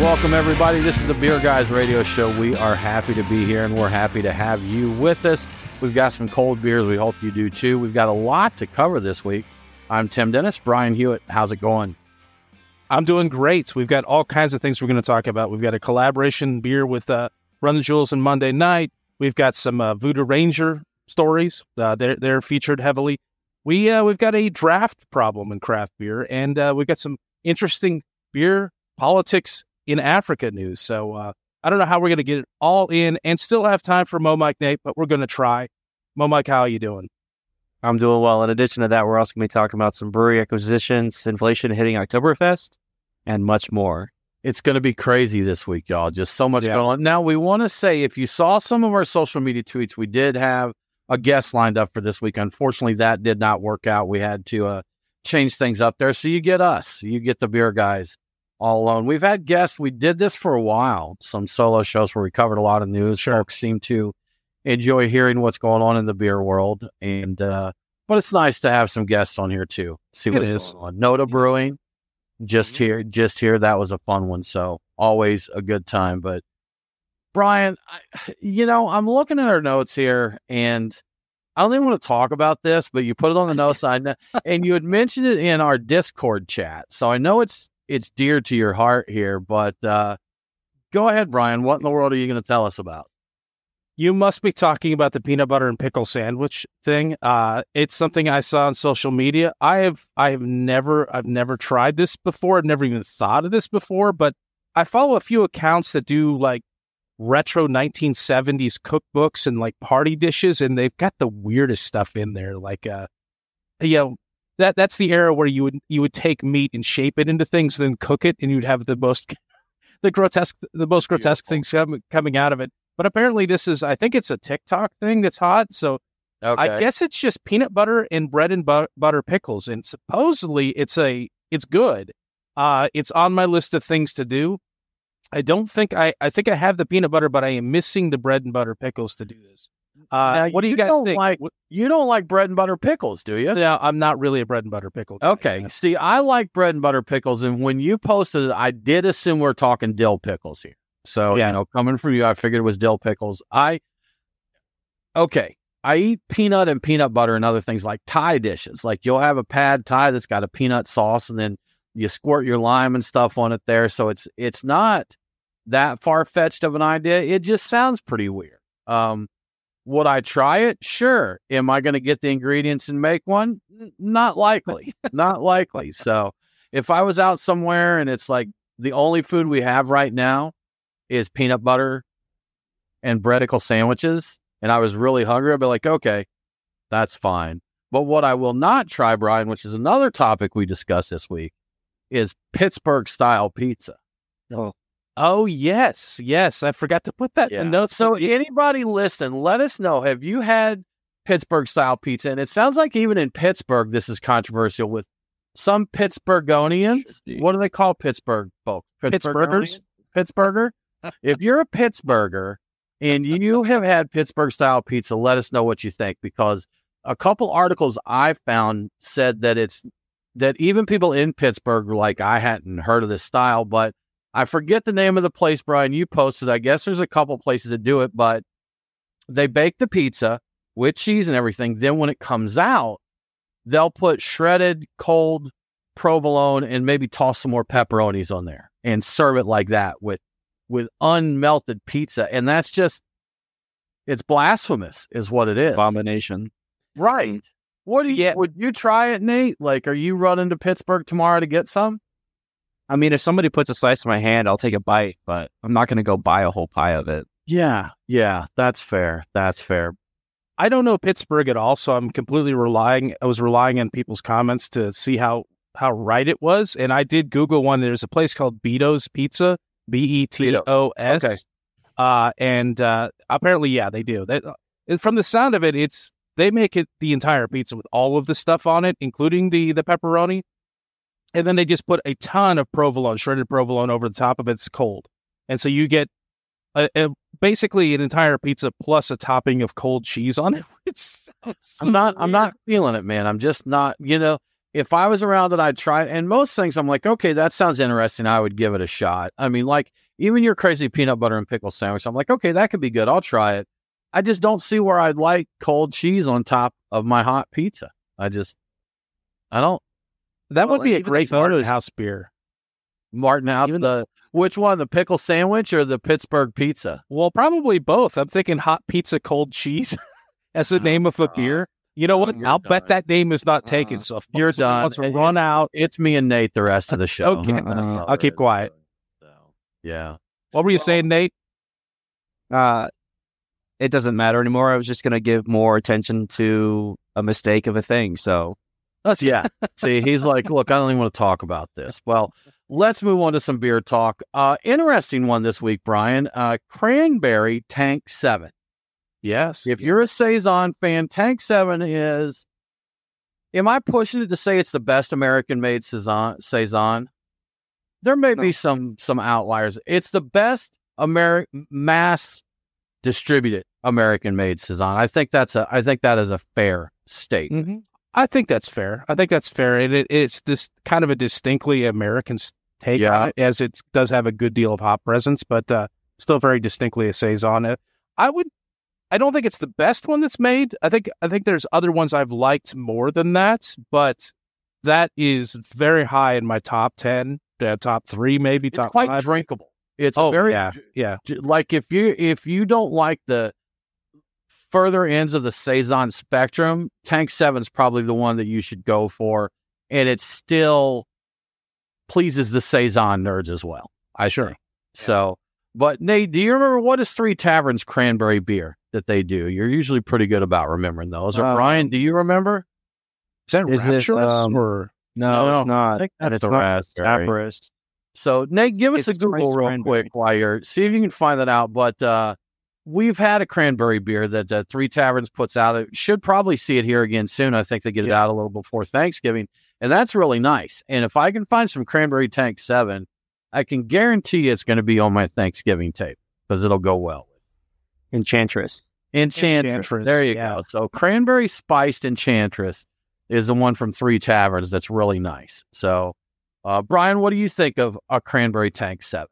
Welcome, everybody. This is the Beer Guys Radio Show. We are happy to be here and we're happy to have you with us. We've got some cold beers. We hope you do too. We've got a lot to cover this week. I'm Tim Dennis. Brian Hewitt. How's it going? I'm doing great. We've got all kinds of things we're going to talk about. We've got a collaboration beer with uh, Run the Jewels and Monday Night. We've got some uh, Voodoo Ranger stories. Uh, they're they're featured heavily. We uh, we've got a draft problem in craft beer, and uh, we've got some interesting beer politics in Africa news. So uh, I don't know how we're going to get it all in, and still have time for Mo Mike Nate, but we're going to try. Mo Mike, how are you doing? I'm doing well. In addition to that, we're also going to be talking about some brewery acquisitions, inflation hitting Oktoberfest, and much more. It's going to be crazy this week, y'all. Just so much yeah. going on. Now, we want to say if you saw some of our social media tweets, we did have a guest lined up for this week. Unfortunately, that did not work out. We had to uh, change things up there. So you get us, you get the beer guys all alone. We've had guests. We did this for a while, some solo shows where we covered a lot of news. Sure. Folks seem to enjoy hearing what's going on in the beer world. And, uh, but it's nice to have some guests on here too. See what is going on. Noda Brewing, just mm-hmm. here, just here. That was a fun one. So always a good time. But Brian, I, you know, I'm looking at our notes here and I don't even want to talk about this, but you put it on the notes side and you had mentioned it in our Discord chat. So I know it's, it's dear to your heart here, but, uh, go ahead, Brian. What in the world are you going to tell us about? You must be talking about the peanut butter and pickle sandwich thing. Uh, it's something I saw on social media. I have I have never I've never tried this before. I've never even thought of this before, but I follow a few accounts that do like retro 1970s cookbooks and like party dishes and they've got the weirdest stuff in there like uh you know that that's the era where you would you would take meat and shape it into things then cook it and you'd have the most the grotesque the most grotesque Beautiful. things coming out of it but apparently, this is, I think it's a TikTok thing that's hot. So okay. I guess it's just peanut butter and bread and bu- butter pickles. And supposedly it's a, it's good. Uh, it's on my list of things to do. I don't think I, I think I have the peanut butter, but I am missing the bread and butter pickles to do this. Uh, what do you, you guys think? Like, you don't like bread and butter pickles, do you? Yeah, I'm not really a bread and butter pickle. Guy. Okay. See, I like bread and butter pickles. And when you posted it, I did assume we're talking dill pickles here. So, yeah. you know, coming from you, I figured it was dill pickles. I, okay, I eat peanut and peanut butter and other things like Thai dishes. Like you'll have a pad Thai that's got a peanut sauce and then you squirt your lime and stuff on it there. So it's, it's not that far fetched of an idea. It just sounds pretty weird. Um, would I try it? Sure. Am I going to get the ingredients and make one? Not likely. not likely. So if I was out somewhere and it's like the only food we have right now is peanut butter and breadicle sandwiches, and I was really hungry, I'd be like, okay, that's fine. But what I will not try, Brian, which is another topic we discussed this week, is Pittsburgh style pizza. Oh, oh yes, yes. I forgot to put that yeah. in notes. So anybody listen, let us know. Have you had Pittsburgh style pizza? And it sounds like even in Pittsburgh, this is controversial with some Pittsburghonians. What do they call Pittsburgh folks? Pittsburghers? Pittsburgher? if you're a Pittsburgher and you have had Pittsburgh style pizza, let us know what you think because a couple articles I found said that it's that even people in Pittsburgh like I hadn't heard of this style, but I forget the name of the place, Brian. You posted. I guess there's a couple places that do it, but they bake the pizza with cheese and everything. Then when it comes out, they'll put shredded cold provolone and maybe toss some more pepperonis on there and serve it like that with with unmelted pizza. And that's just, it's blasphemous, is what it is. Abomination. Right. What do you, yeah. would you try it, Nate? Like, are you running to Pittsburgh tomorrow to get some? I mean, if somebody puts a slice in my hand, I'll take a bite, but I'm not going to go buy a whole pie of it. Yeah. Yeah. That's fair. That's fair. I don't know Pittsburgh at all, so I'm completely relying. I was relying on people's comments to see how how right it was, and I did Google one. There's a place called Beto's Pizza B E T O S. Okay. Uh, and uh, apparently, yeah, they do. They, uh, from the sound of it, it's they make it the entire pizza with all of the stuff on it, including the the pepperoni, and then they just put a ton of provolone, shredded provolone, over the top of it. It's cold, and so you get a, a, basically an entire pizza plus a topping of cold cheese on it. It's, I'm not. Weird. I'm not feeling it, man. I'm just not. You know, if I was around it, I'd try it. And most things, I'm like, okay, that sounds interesting. I would give it a shot. I mean, like even your crazy peanut butter and pickle sandwich, I'm like, okay, that could be good. I'll try it. I just don't see where I'd like cold cheese on top of my hot pizza. I just, I don't. That Well, would be a great Martin House beer. Martin House, Even- the which one, the pickle sandwich or the Pittsburgh pizza? Well, probably both. I'm thinking hot pizza, cold cheese as the Oh, name of a God. beer. You know what? I'll done. bet that name is not taken. Uh, So if You're done. wants to run it's- out. It's me and Nate the rest of the show. Okay. All I'll keep quiet. So, yeah. What were you saying, Nate? Uh, it doesn't matter anymore. I was just going to give more attention to a mistake of a thing. So That's yeah. See, he's like, look, I don't even want to talk about this. Well, let's move on to some beer talk. Uh, interesting one this week, Brian. Uh, Cranberry Tank Seven. Yes. If you're a saison fan, Tank Seven is. Am I pushing it to say it's the best American-made saison? saison? There may No. be some some outliers. It's the best American mass distributed American-made saison. I think that's a. I think that is a fair statement. Mhm. I think that's fair. I think that's fair. And it, it's this kind of a distinctly American take Yeah. on it, as it does have a good deal of hop presence, but uh, still very distinctly a saison. Uh, I would. I don't think it's the best one that's made. I think I think there's other ones I've liked more than that, but that is very high in my top ten, uh, top three, maybe top. It's top quite five. drinkable. It's Oh, very yeah, yeah. like if you if you don't like the further ends of the saison spectrum, Tank 7 is probably the one that you should go for, and it still pleases the saison nerds as well. I Sure. think. So, but Nate, do you remember what is Three Taverns cranberry beer that they do? You're usually pretty good about remembering those. Or Uh, Brian, do you remember? Is that Is it, rapturous um, or no, No, it's not. I think that's it's the not raspberry. So Nate, give us It's a Google real quick while you're see if you can find that out. But uh, we've had a cranberry beer that uh, Three Taverns puts out. It should probably see it here again soon. I think they get it out a little before Thanksgiving, and that's really nice. And if I can find some cranberry tank seven, I can guarantee it's going to be on my Thanksgiving tape because it'll go well. Enchantress. Enchantress. Enchantress, There you yeah. go. So cranberry spiced enchantress is the one from Three Taverns that's really nice. So, uh, Brian, what do you think of a cranberry tank seven?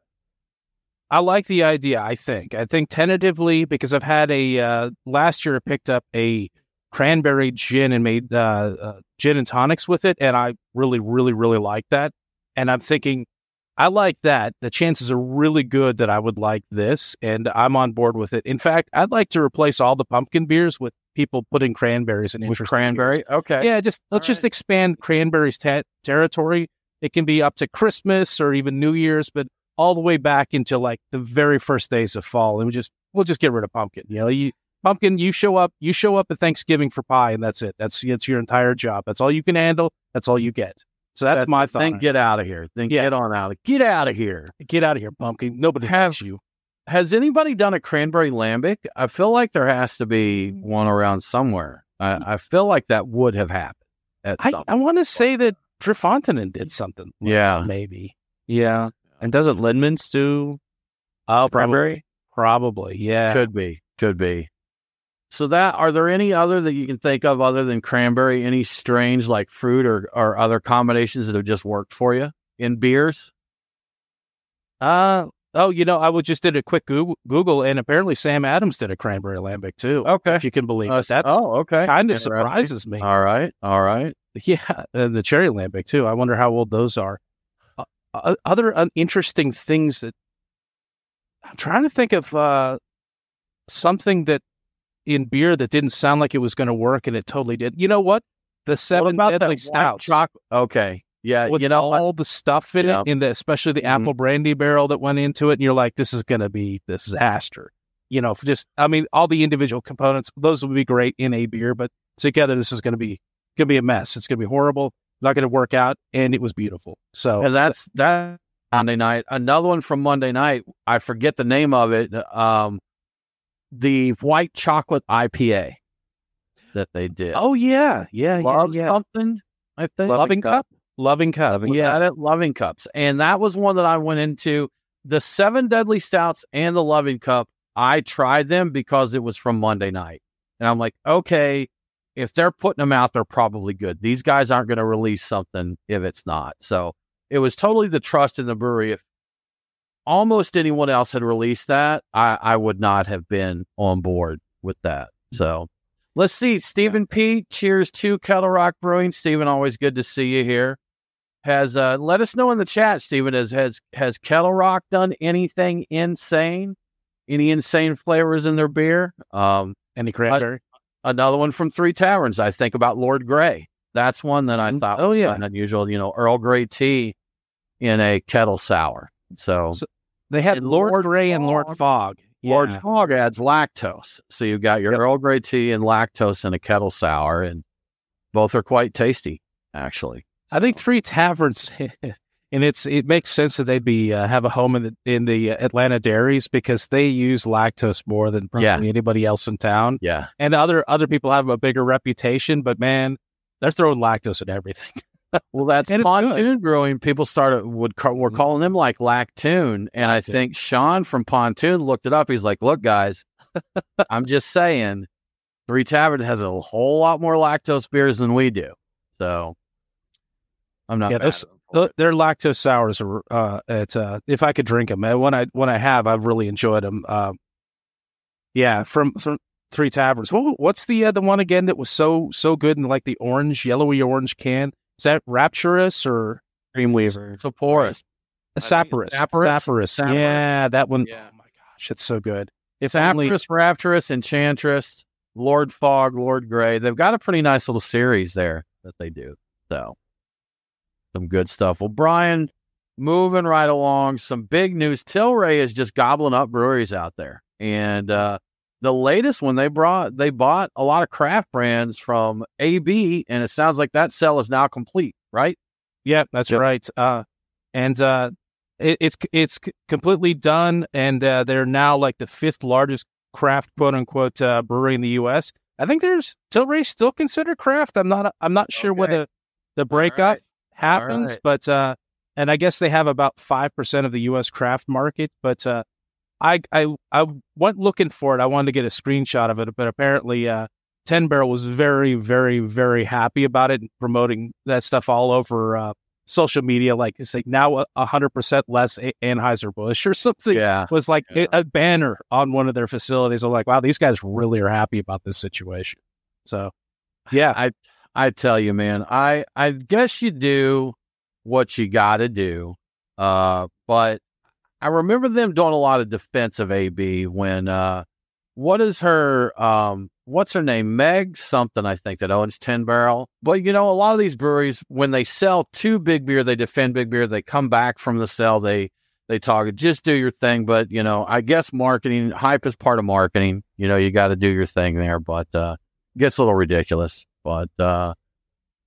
I like the idea. I think. I think tentatively because I've had a uh, last year I picked up a cranberry gin and made uh, uh, gin and tonics with it, and I really, really, really like that. And I'm thinking, I like that. The chances are really good that I would like this, and I'm on board with it. In fact, I'd like to replace all the pumpkin beers with people putting cranberries in with cranberry. beers. Okay. Yeah, just let's All just right. expand cranberries ta- territory. It can be up to Christmas or even New Year's, but all the way back into like the very first days of fall, and we just we'll just get rid of pumpkin. You know, you pumpkin, you show up, you show up at Thanksgiving for pie, and that's it. That's that's your entire job. That's all you can handle. That's all you get. So that's, my thought. Then get out of here. Then Yeah. get on out. of Get out of here. Get out of here, pumpkin. Nobody has you. Has anybody done a cranberry lambic? I feel like there has to be mm. one around somewhere. I, mm. I feel like that would have happened at I. I want to say that Trefontaine did something. like Yeah. maybe. Yeah. And doesn't Lindemans do Oh, cranberry? Probably, yeah. Could be. Could be. So that are there any other that you can think of other than cranberry? Any strange like fruit or, or other combinations that have just worked for you in beers? Uh oh, you know, I was just did a quick Google, Google, and apparently Sam Adams did a cranberry lambic too. Okay. if you can believe Uh, it. That's oh, okay. kind of surprises me. All right. All right. Yeah, and the cherry lambic too. I wonder how old those are. Uh, other interesting things that I'm trying to think of uh, something that in beer that didn't sound like it was going to work, and it totally did. You know what? The What seven deadly stouts chocolate? Okay. Yeah. with you know, all the stuff in Yeah. it, in the especially the Mhm. apple brandy barrel that went into it, and you're like, this is going to be disaster. You know, just I mean, all the individual components, those would be great in a beer, but together, this is going to be going to be a mess. It's going to be horrible. Not going to work out, and it was beautiful. So and that's that Monday night. Another one from Monday night. I forget the name of it. Um, the white chocolate IPA that they did. oh yeah, yeah, love yeah, yeah. something. I think Loving cup, loving cup, Loving yeah. that? Loving cups, and that was one that I went into. The seven deadly stouts and the loving cup. I tried them because it was from Monday night, and I'm like, okay, if they're putting them out, they're probably good. These guys aren't going to release something if it's not. So it was totally the trust in the brewery. If almost anyone else had released that, I, I would not have been on board with that. So let's see. Stephen P. Cheers to Kettle Rock Brewing. Stephen, always good to see you here. Has uh, let us know in the chat, Stephen. Has has has Kettle Rock done anything insane? Any insane flavors in their beer? Um, Any cranberry? Another one from Three Taverns. I think about Lord Grey. That's one that I mm-hmm. thought Oh, was yeah. unusual. You know, Earl Grey tea in a kettle sour. So, So- They had Lord, Lord Grey and Lord Fogg. Fog. Lord Yeah. Fog adds lactose. So you've got your Yep. Earl Grey tea and lactose in a kettle sour, and both are quite tasty, actually. I think Three Taverns, and it's it makes sense that they'd be uh, have a home in the in the uh, Atlanta dairies because they use lactose more than probably Yeah. anybody else in town, Yeah. and other other people have a bigger reputation. But man, they're throwing lactose in everything. Well, that's And pontoon brewing. People started would were calling them like lactoon, and I think Sean from Pontoon looked it up. He's like, "Look, guys, I'm just saying, Three Tavern has a whole lot more lactose beers than we do." So I'm not. Yeah, those- at them for Th- Their lactose sours are uh, at uh, if I could drink them, when I when I have, I've really enjoyed them. Um, yeah, from from Three Taverns. What, what's the uh, the one again that was so so good in like the orange, yellowy orange can? Is that Rapturous or Dreamweaver. it. so porous. a I think Sapphoris? it's Sapphoris. Sapphoris. Sapphoris. Yeah, that one. Yeah. Oh my gosh, it's so good. If If only- Rapturous, Enchantress, Lord Fog, Lord Grey. They've got a pretty nice little series there that they do. So some good stuff. Well, Brian, moving right along, some big news. Tilray is just gobbling up breweries out there. And uh the latest one they brought they bought a lot of craft brands from AB, and it sounds like that sell is now complete, right? Yeah, that's Yep. right. Uh, and uh, it, it's it's completely done, and uh, they're now like the fifth largest craft quote unquote uh, brewery in the U.S. I think there's Tilray still considered craft. I'm not I'm not sure where Okay. the the breakup right. Happens, right. but uh, and I guess they have about five percent of the U.S. craft market. But uh, I I I went looking for it. I wanted to get a screenshot of it, but apparently. Uh, Ten Barrel was very, very, very happy about it and promoting that stuff all over uh, social media. Like it's like now a hundred percent less A- Anheuser Busch or something. Yeah. Was like Yeah. a, a banner on one of their facilities. I'm like, wow, these guys really are happy about this situation. So, yeah, I I tell you, man, I I guess you do what you got to do. Uh, but I remember them doing a lot of defense of AB when uh, what is her um, what's her name, Meg something I think that owns Ten Barrel. But you know, a lot of these breweries when they sell to big beer, they defend big beer. They come back from the sell, they they talk just do your thing. But you know, I guess marketing hype is part of marketing. You know, you got to do your thing there. But uh, gets a little ridiculous. But uh,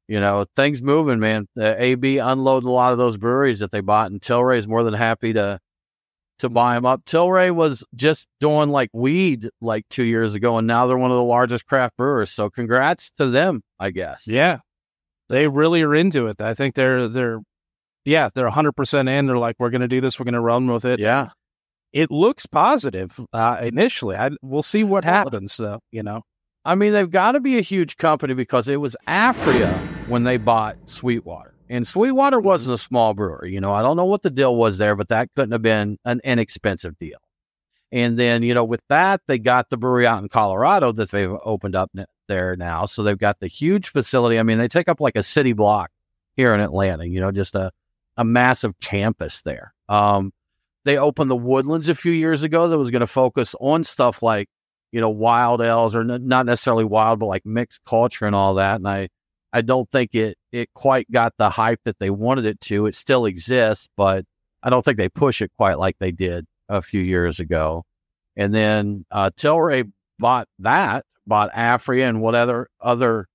you know, things moving, man. The AB unloading a lot of those breweries that they bought, and Tilray is more than happy to to buy them up. Tilray was just doing like weed like two years ago, and now they're one of the largest craft brewers. So congrats to them, I guess. yeah, they really are into it. I think they're they're yeah they're hundred percent in. They're like, we're going to do this. We're going to run with it. Yeah. It looks positive uh, initially. I, we'll see what happens. though. you know, I mean, they've got to be a huge company because it was Aphria when they bought Sweetwater. And Sweetwater wasn't a small brewery. You know, I don't know what the deal was there, but that couldn't have been an inexpensive deal. And then, you know, with that, they got the brewery out in Colorado that they've opened up there now. So they've got the huge facility. I mean, they take up like a city block here in Atlanta, you know, just a, a massive campus there. Um, they opened the Woodlands a few years ago that was going to focus on stuff like, you know, wild ales or n- not necessarily wild, but like mixed culture and all that. And I, I don't think it, it quite got the hype that they wanted it to. It still exists, but I don't think they push it quite like they did a few years ago. And then uh, Tilray bought that, bought Aphria and what other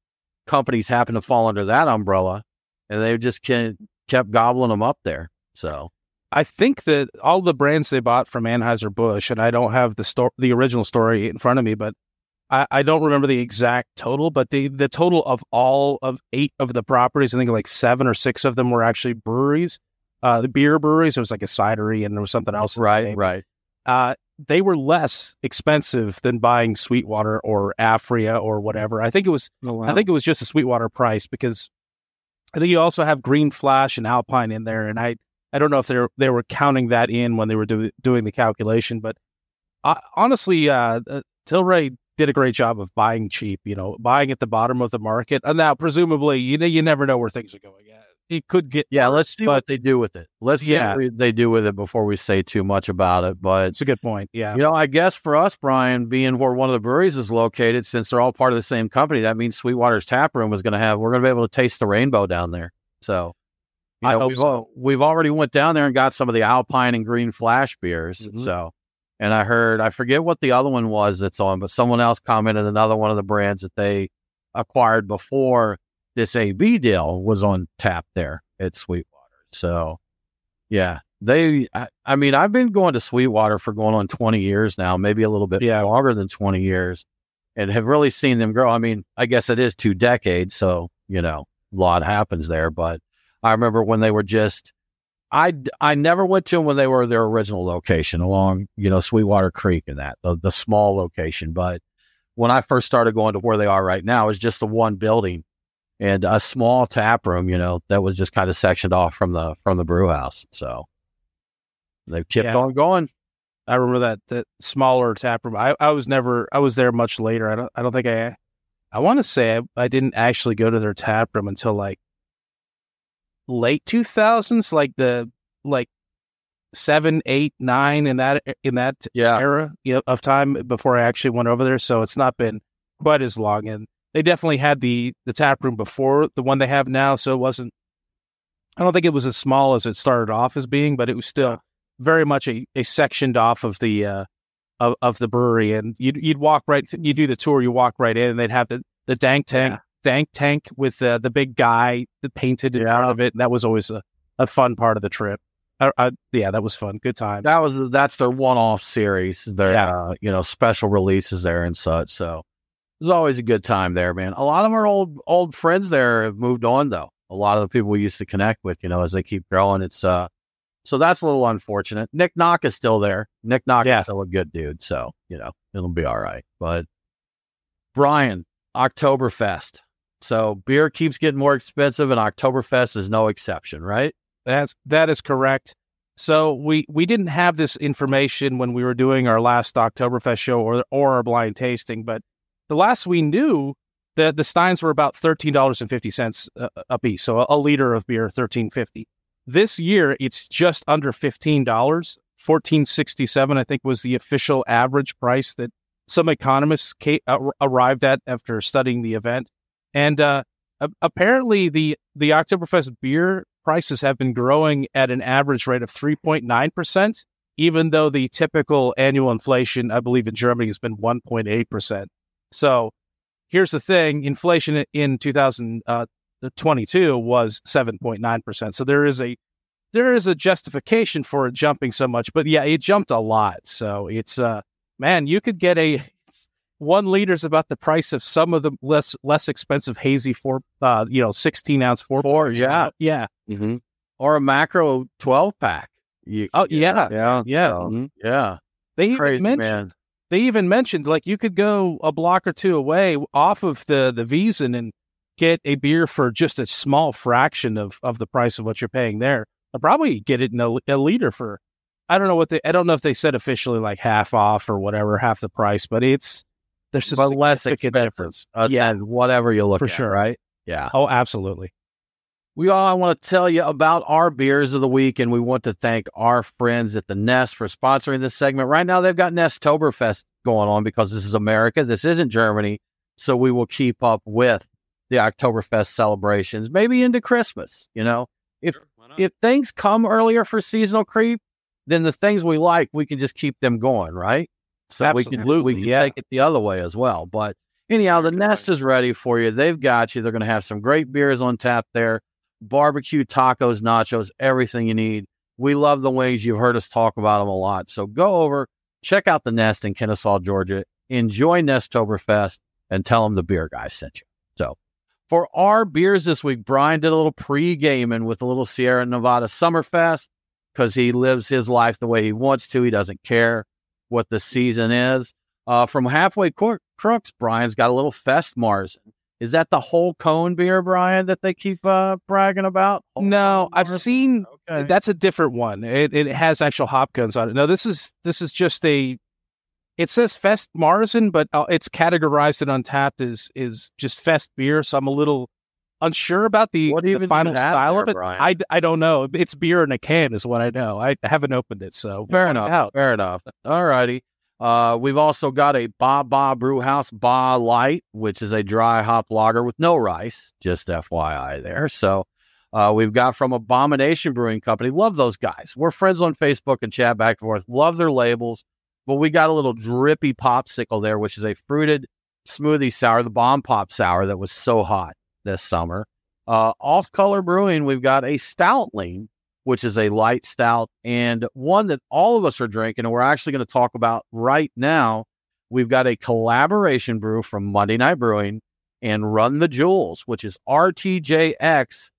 companies happen to fall under that umbrella, and they just can, kept gobbling them up there. So I think that all the brands they bought from Anheuser Busch, and I don't have the sto- the original story in front of me, but I, I don't remember the exact total. But the the total of all of eight of the properties, I think like seven or six of them were actually breweries, uh, the beer breweries. There was like a cidery and there was something else. right, right, uh, they were less expensive than buying Sweetwater or Aphria or whatever. I think it was Oh, wow. I think it was just a Sweetwater price because I think you also have Green Flash and Alpine in there, and I I don't know if they are they were counting that in when they were do, doing the calculation, but I, honestly, uh, uh, Tilray did a great job of buying cheap. You know, buying at the bottom of the market, and now presumably, you know, you never know where things are going. Yeah, It could get Yeah, let's see but- what they do with it. Let's see Yeah. what they do with it before we say too much about it. But it's a good point. Yeah, you know, I guess for us, Brian, being where one of the breweries is located, since they're all part of the same company, that means Sweetwater's tap room is going to have. We're going to be able to taste the rainbow down there. So, you I know, hope we've, so. we've already went down there and got some of the Alpine and Green Flash beers. Mhm. So, and I heard I forget what the other one was that's on, but someone else commented another one of the brands that they acquired before this AB deal was on tap there at Sweetwater. So, yeah, they. I, I mean, I've been going to Sweetwater for going on twenty years now, maybe a little bit Yeah. longer than twenty years, and have really seen them grow. I mean, I guess it is two decades, so you know, a lot happens there. But I remember when they were just. I, I never went to them when they were their original location along, you know, Sweetwater Creek and that, the, the small location. But when I first started going to where they are right now, it's just the one building and a small tap room, you know, that was just kind of sectioned off from the from the brew house. So they've kept Yeah. on going. I remember that that smaller tap room. I, I was never I was there much later. I don't I don't think I I want to say I, I didn't actually go to their tap room until like late two thousands, like the like seven, eight, nine in that in that Yeah. era of time before I actually went over there. So it's not been quite as long. And they definitely had the the tap room before the one they have now. So it wasn't. I don't think it was as small as it started off as being, but it was still very much a, a sectioned off of the uh, of, of the brewery. And you'd you'd walk right, you do the tour, you walk right in, and they'd have the the dank tank dank tank with uh, the big guy that painted in Yeah. front of it. That was always a, a fun part of the trip. I, I, yeah, that was fun. Good time. That was that's their one off series. Their Yeah. uh, you know, special releases there and such. So it was always a good time there, man. A lot of our old old friends there have moved on though. A lot of the people we used to connect with, you know, as they keep growing. It's uh so that's a little unfortunate. Nick Knock is still there. Nick Knock Yeah. is still a good dude. So, you know, it'll be all right. But Brian, Oktoberfest. So beer keeps getting more expensive and Oktoberfest is no exception, right? That's that is correct. So we we didn't have this information when we were doing our last Oktoberfest show or or our blind tasting, but the last we knew, the the steins were about thirteen dollars and fifty cents a, a piece. So a, a liter of beer, thirteen fifty. This year, it's just under fifteen dollars. Fourteen sixty seven, I think, was the official average price that some economists uh, arrived at after studying the event. And uh, apparently, the the Oktoberfest beer prices have been growing at an average rate of 3.9%, even though the typical annual inflation, I believe, in Germany has been 1.8%. So here's the thing inflation in 2022 was 7.9%. So there is a there is a justification for it jumping so much, but yeah, it jumped a lot. So it's uh man, you could get a one liter is about the price of some of the less less expensive hazy four uh you know 16 ounce four Four, yeah. yeah Mm-hmm. Or a macro twelve pack. You, oh yeah Yeah. yeah So, Mm-hmm. yeah. they even mentioned man. they even mentioned like you could go a block or two away off of the the Wiesen and get a beer for just a small fraction of of the price of what you're paying there. I'll probably get it in a, a liter for I don't know what they I don't know if they said officially like half off or whatever, half the price, but it's there's a But less significant expensive. difference. Uh, yeah, than whatever you look For at, sure. right? Yeah. oh, absolutely. We all want to tell you about our beers of the week, and we want to thank our friends at the Nest for sponsoring this segment. Right now, they've got Nestoberfest going on because this is America. This isn't Germany. So we will keep up with the Oktoberfest celebrations, maybe into Christmas. You know, if if things come earlier for seasonal creep, then the things we like, we can just keep them going, right? So we can we Absolutely, can yeah. take it the other way as well. But anyhow, the Nest is ready for you. They've got you. They're going to have some great beers on tap there, barbecue, tacos, nachos, everything you need. We love the wings. You've heard us talk about them a lot. So go over, check out the Nest in Kennesaw, Georgia. Enjoy Nestoberfest and tell them the beer guy sent you. So for our beers this week, Brian did a little pre-gaming with a little Sierra Nevada Summerfest because he lives his life the way he wants to. He doesn't care. What the season is. Uh, from halfway crooks, Brian's got a little Fest Marzen. Is that the whole cone beer, Brian, that they keep uh, bragging about? Whole no, I've seen okay. that's a different one. It, it has actual hop cones on it. No, this is this is just a. It says Fest Marzen, but uh, it's categorized in Untappd as is just Fest beer. So I'm a little unsure about the, the final style there, of it. Brian? I, I don't know. It's beer in a can, is what I know. I haven't opened it, so fair enough. Fair enough. All righty. Uh, we've also got a Ba Ba Brew House Ba Light, which is a dry hop lager with no rice. Just FYI there. So uh, we've got from Abomination Brewing Company. Love those guys. We're friends on Facebook and chat back and forth. Love their labels. But we got a little drippy popsicle there, which is a fruited smoothie sour, the bomb pop sour that was so hot this summer. Uh, off color brewing, we've got a stout lean, which is a light stout and one that all of us are drinking. And we're actually going to talk about right now. We've got a collaboration brew from Monday Night Brewing and Run the Jewels, which is RTJX,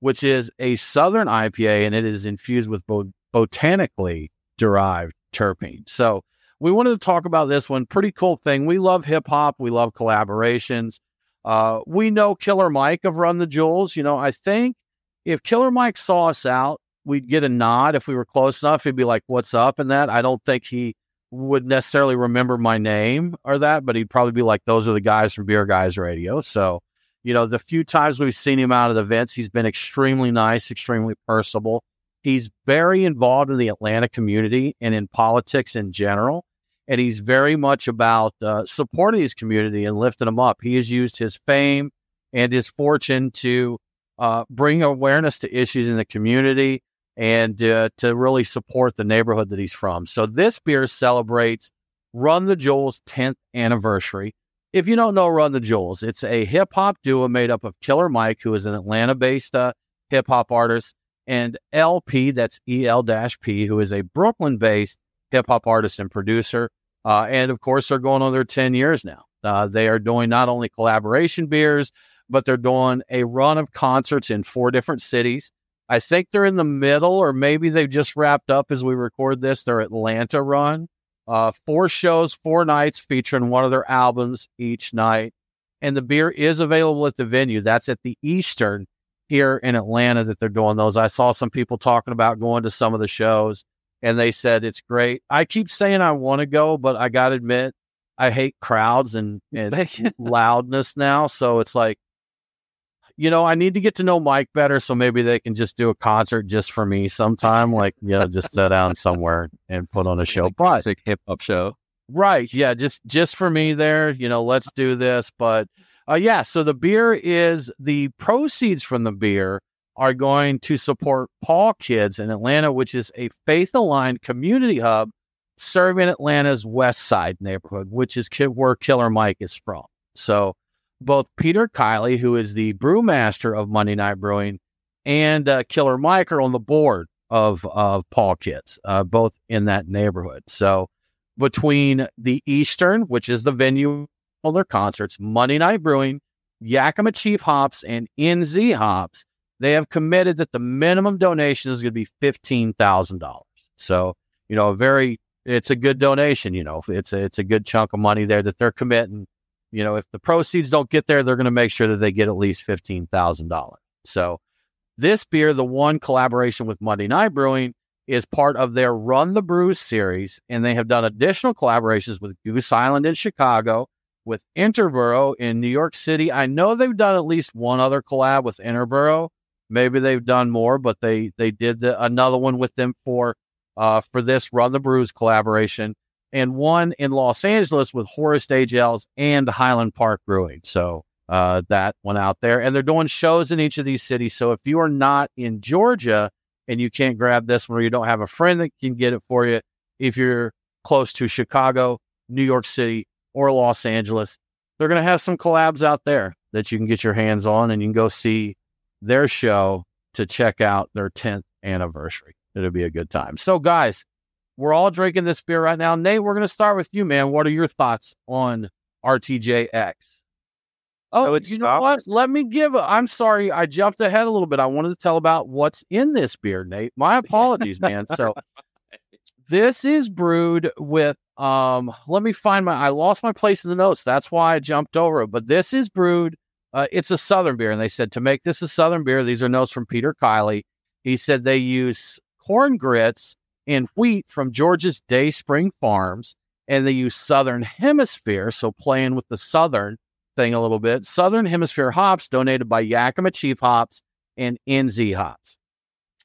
which is a Southern IPA and it is infused with bo- botanically derived terpene. So we wanted to talk about this one. Pretty cool thing. We love hip hop, we love collaborations. Uh, we know Killer Mike of Run the Jewels. You know, I think if Killer Mike saw us out we'd get a nod if we were close enough. He'd be like, "What's up?" and that. I don't think he would necessarily remember my name or that, but he'd probably be like, "Those are the guys from Beer Guys Radio." So, you know, the few times we've seen him out at events, he's been extremely nice, extremely personable. He's very involved in the Atlanta community and in politics in general. And he's very much about uh, supporting his community and lifting them up. He has used his fame and his fortune to uh, bring awareness to issues in the community and uh, to really support the neighborhood that he's from. So this beer celebrates Run the Jewels 10th anniversary. If you don't know Run the Jewels, it's a hip hop duo made up of Killer Mike, who is an Atlanta based uh, hip hop artist, and El-P, that's EL P, who is a Brooklyn based hip hop artist and producer. Uh, and of course, they're going on their 10 years now. Uh, they are doing not only collaboration beers, but they're doing a run of concerts in four different cities. I think they're in the middle, or maybe they've just wrapped up as we record this. Their Atlanta run, uh, four shows, four nights featuring one of their albums each night. And the beer is available at the venue. That's at the Eastern here in Atlanta that they're doing those. I saw some people talking about going to some of the shows and they said it's great. I keep saying I want to go, but I got to admit, I hate crowds and, and loudness now. So it's like, you know, I need to get to know Mike better, so maybe they can just do a concert just for me sometime. like, you know, just sit down somewhere and put on a show, but hip hop show, right? Yeah, just just for me there. You know, let's do this. But uh, yeah, so the beer is the proceeds from the beer are going to support Paul Kids in Atlanta, which is a faith aligned community hub serving Atlanta's West Side neighborhood, which is where Killer Mike is from. So both Peter Kiley, who is the brewmaster of Monday Night Brewing, and uh, Killer Mike are on the board of of Paul Kids, uh, both in that neighborhood. So between the Eastern, which is the venue of their concerts, Monday Night Brewing, Yakima Chief Hops, and NZ Hops, they have committed that the minimum donation is going to be fifteen thousand dollars. So you know, a very it's a good donation. You know, it's a it's a good chunk of money there that they're committing you know, if the proceeds don't get there, they're going to make sure that they get at least $15,000. So this beer, the one collaboration with Monday Night Brewing, is part of their Run the Brews series. And they have done additional collaborations with Goose Island in Chicago, with Interboro in New York City. I know they've done at least one other collab with Interboro. Maybe they've done more, but they they did the, another one with them for uh, for this Run the Brews collaboration and one in Los Angeles with Horus Aged Ales and Highland Park Brewing. So uh, that one out there. And they're doing shows in each of these cities. So if you are not in Georgia and you can't grab this one or you don't have a friend that can get it for you, if you're close to Chicago, New York City, or Los Angeles, they're going to have some collabs out there that you can get your hands on and you can go see their show to check out their 10th anniversary. It'll be a good time. So, guys, we're all drinking this beer right now. Nate, we're going to start with you, man. What are your thoughts on RTJX? Oh, you know what? Let me give. i am sorry, I jumped ahead a little bit. I wanted to tell about what's in this beer, Nate. My apologies, man. So this is brewed with Um, let me find my. I lost my place in the notes. That's why I jumped over it. But this is brewed. Uh, it's a Southern beer, and they said to make this a Southern beer. These are notes from Peter Kiley. He said they use corn grits and wheat from Georgia's Day Spring Farms, and they use Southern Hemisphere. So playing with the Southern thing a little bit. Southern Hemisphere hops donated by Yakima Chief Hops and NZ Hops.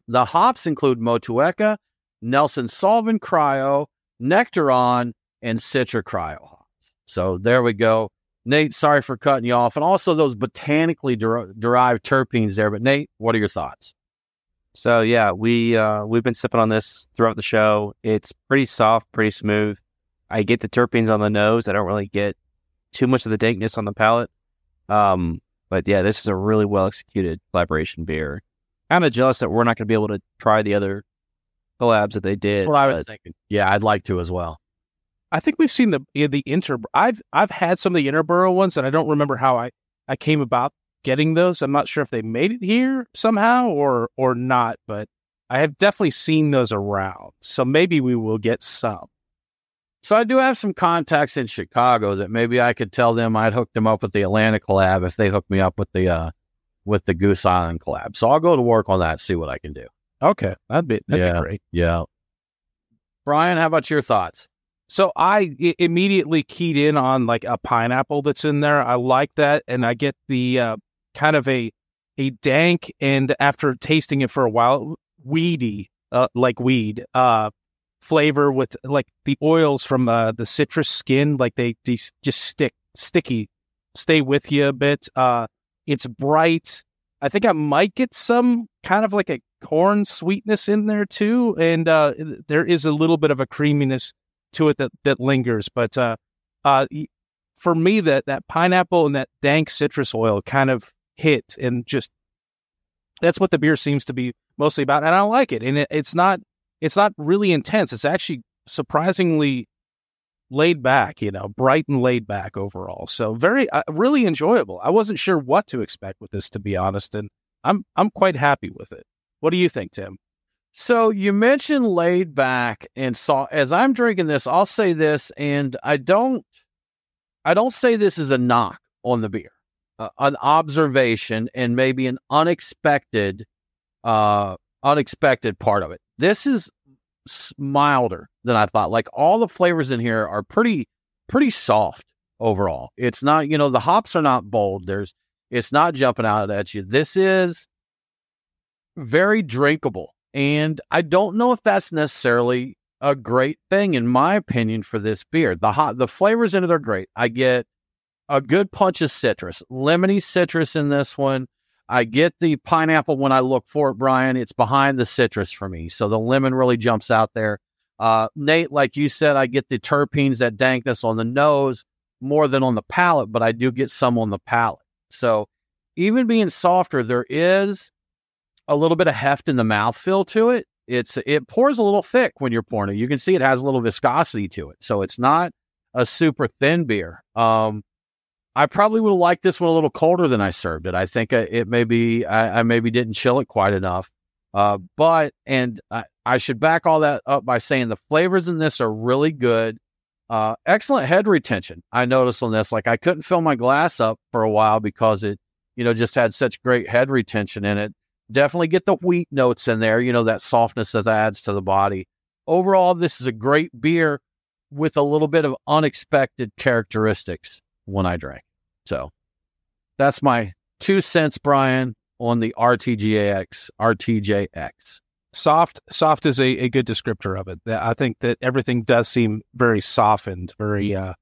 The hops include Motueka, Nelson Sauvin Cryo, Nectaron, and Citra Cryo hops. So there we go. Nate, sorry for cutting you off. And also those botanically der- derived terpenes there. But Nate, what are your thoughts? So yeah, we uh, we've been sipping on this throughout the show. It's pretty soft, pretty smooth. I get the terpenes on the nose. I don't really get too much of the dankness on the palate. Um, but yeah, this is a really well executed collaboration beer. Kind of jealous that we're not going to be able to try the other collabs that they did. That's what I was thinking. Yeah, I'd like to as well. I think we've seen the the inter. I've I've had some of the Interboro ones, and I don't remember how I I came about getting those. I'm not sure if they made it here somehow or or not, but I have definitely seen those around. So maybe we will get some. So I do have some contacts in Chicago that maybe I could tell them I'd hook them up with the Atlanta collab if they hook me up with the uh with the Goose Island collab. So I'll go to work on that, see what I can do. Okay, that'd be that'd yeah, be great. Yeah. Brian, how about your thoughts? So I immediately keyed in on like a pineapple that's in there. I like that, and I get the uh, kind of a a dank and after tasting it for a while, weedy, uh, like weed uh, flavor with like the oils from uh, the citrus skin, like they, they just stick sticky, stay with you a bit. Uh, it's bright. I think I might get some kind of like a corn sweetness in there too, and uh, there is a little bit of a creaminess to it that that lingers. But uh, uh, for me, that that pineapple and that dank citrus oil kind of hit, and just that's what the beer seems to be mostly about, and I like it. And it, it's not it's not really intense. It's actually surprisingly laid back, you know, bright and laid back overall. So very uh, really enjoyable. I wasn't sure what to expect with this, to be honest, and I'm I'm quite happy with it. What do you think, Tim? So you mentioned laid back and saw as I'm drinking this, I'll say this, and I don't I don't say this is a knock on the beer. Uh, an observation and maybe an unexpected uh unexpected part of it. This is milder than I thought. Like all the flavors in here are pretty pretty soft overall. It's not, you know, the hops are not bold. There's it's not jumping out at you. This is very drinkable. And I don't know if that's necessarily a great thing in my opinion for this beer. The hot the flavors in it are great. I get a good punch of citrus, lemony citrus in this one. I get the pineapple when I look for it, Brian. It's behind the citrus for me. So the lemon really jumps out there. Uh, Nate, like you said, I get the terpenes, that dankness on the nose more than on the palate, but I do get some on the palate. So even being softer, there is a little bit of heft in the mouthfeel to it. It's it pours a little thick when you're pouring it. You can see it has a little viscosity to it. So it's not a super thin beer. Um, I probably would have liked this one a little colder than I served it. I think uh, it maybe I, I maybe didn't chill it quite enough. Uh, but and I, I should back all that up by saying the flavors in this are really good. Uh, excellent head retention. I noticed on this, like I couldn't fill my glass up for a while because it, you know, just had such great head retention in it. Definitely get the wheat notes in there, you know, that softness that adds to the body. Overall, this is a great beer with a little bit of unexpected characteristics when I drank. So that's my two cents, Brian, on the RTGAX, RTJX. soft soft is a, a good descriptor of it i think that everything does seem very softened very uh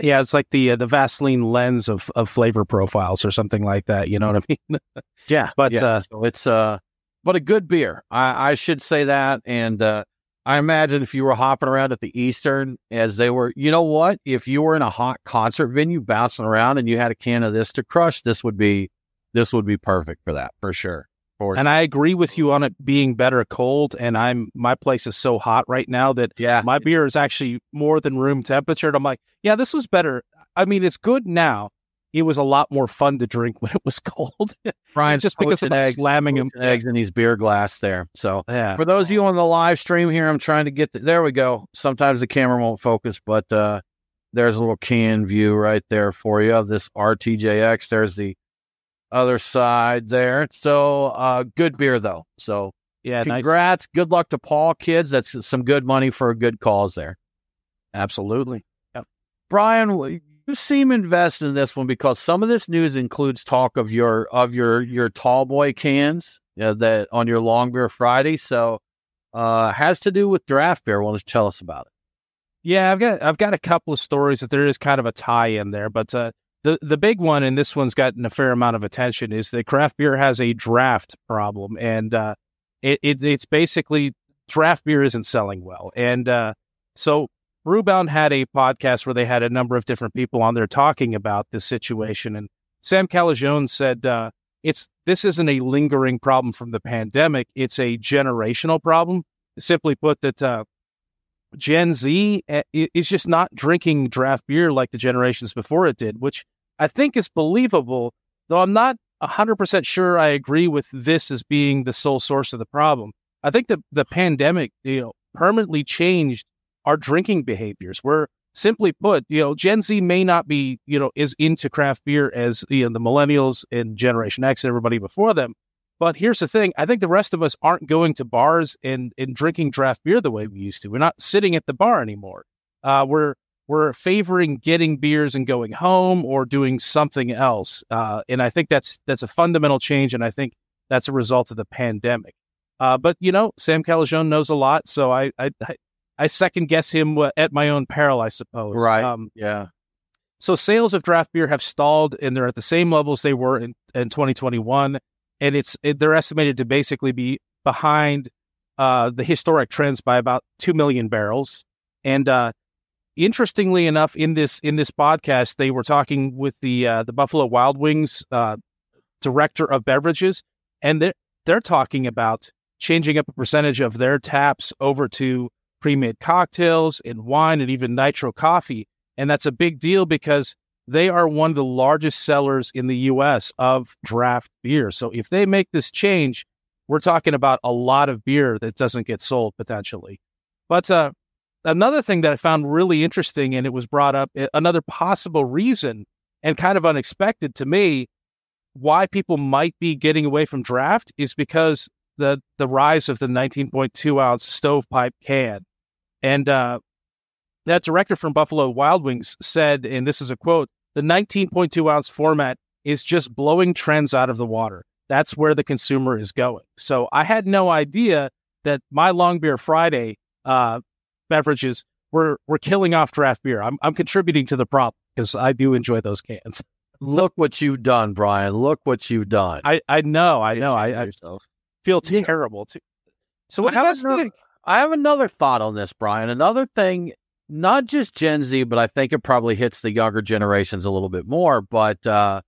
yeah it's like the uh, the vaseline lens of of flavor profiles or something like that you know what i mean Yeah, But, yeah. uh, so it's uh, but a good beer. I, I should say that, and uh, I imagine if you were hopping around at the Eastern as they were, you know what? If you were in a hot concert venue bouncing around and you had a can of this to crush, this would be this would be perfect for that for sure. For and i agree with you on it being better cold and i'm my place is so hot right now that yeah, my beer is actually more than room temperature and i'm like yeah this was better i mean it's good now it was a lot more fun to drink when it was cold. Brian, just because of eggs, slamming them eggs in these beer glass there. So yeah. for those of you on the live stream here, I'm trying to get the, there. We go. Sometimes the camera won't focus, but uh, there's a little can view right there for you of this RTJX. There's the other side there. So uh, good beer though. So yeah, congrats. Nice. Good luck to Paul, kids. That's some good money for a good cause there. Absolutely. Yep. Brian, you seem invested in this one because some of this news includes talk of your of your your tall boy cans uh, that on your long beer Friday. So uh has to do with draft beer. Why don't you tell us about it? Yeah, I've got I've got a couple of stories that there is kind of a tie in there, but uh, the the big one, and this one's gotten a fair amount of attention, is that craft beer has a draft problem, and uh, it, it, it's basically draft beer isn't selling well, and uh, so Brewbound had a podcast where they had a number of different people on there talking about this situation, and Sam Calagione said uh, it's this isn't a lingering problem from the pandemic; it's a generational problem. Simply put, that uh, Gen Z eh, is just not drinking draft beer like the generations before it did, which I think is believable. Though I'm not 100% sure I agree with this as being the sole source of the problem. I think the the pandemic, you know, permanently changed our drinking behaviors. We're simply put, you know, Gen Z may not be, you know, as into craft beer as you know, the millennials and Generation X and everybody before them. But here's the thing: I think the rest of us aren't going to bars and and drinking draft beer the way we used to. We're not sitting at the bar anymore. Uh, we're we're favoring getting beers and going home or doing something else. Uh, and I think that's that's a fundamental change, and I think that's a result of the pandemic. Uh, but you know, Sam Calagione knows a lot, so I, I I second guess him at my own peril, I suppose. Right. Um, yeah. So sales of draft beer have stalled, and they're at the same levels they were in, in 2021, and it's it, they're estimated to basically be behind uh, the historic trends by about two million barrels. And uh, interestingly enough, in this in this podcast, they were talking with the uh, the Buffalo Wild Wings uh, director of beverages, and they're they're talking about changing up a percentage of their taps over to pre-made cocktails and wine and even nitro coffee. And that's a big deal because they are one of the largest sellers in the US of draft beer. So if they make this change, we're talking about a lot of beer that doesn't get sold potentially. But uh, another thing that I found really interesting, and it was brought up, another possible reason and kind of unexpected to me why people might be getting away from draft is because the the rise of the 19.2 ounce stovepipe can. And uh, that director from Buffalo Wild Wings said, and this is a quote the 19.2 ounce format is just blowing trends out of the water. That's where the consumer is going. So I had no idea that my Long Beer Friday uh, beverages were, were killing off draft beer. I'm, I'm contributing to the problem because I do enjoy those cans. Look what you've done, Brian. Look what you've done. I, I know, I know. I, I feel terrible too. So what you guys think? I have another thought on this, Brian. Another thing, not just Gen Z, but I think it probably hits the younger generations a little bit more. But uh,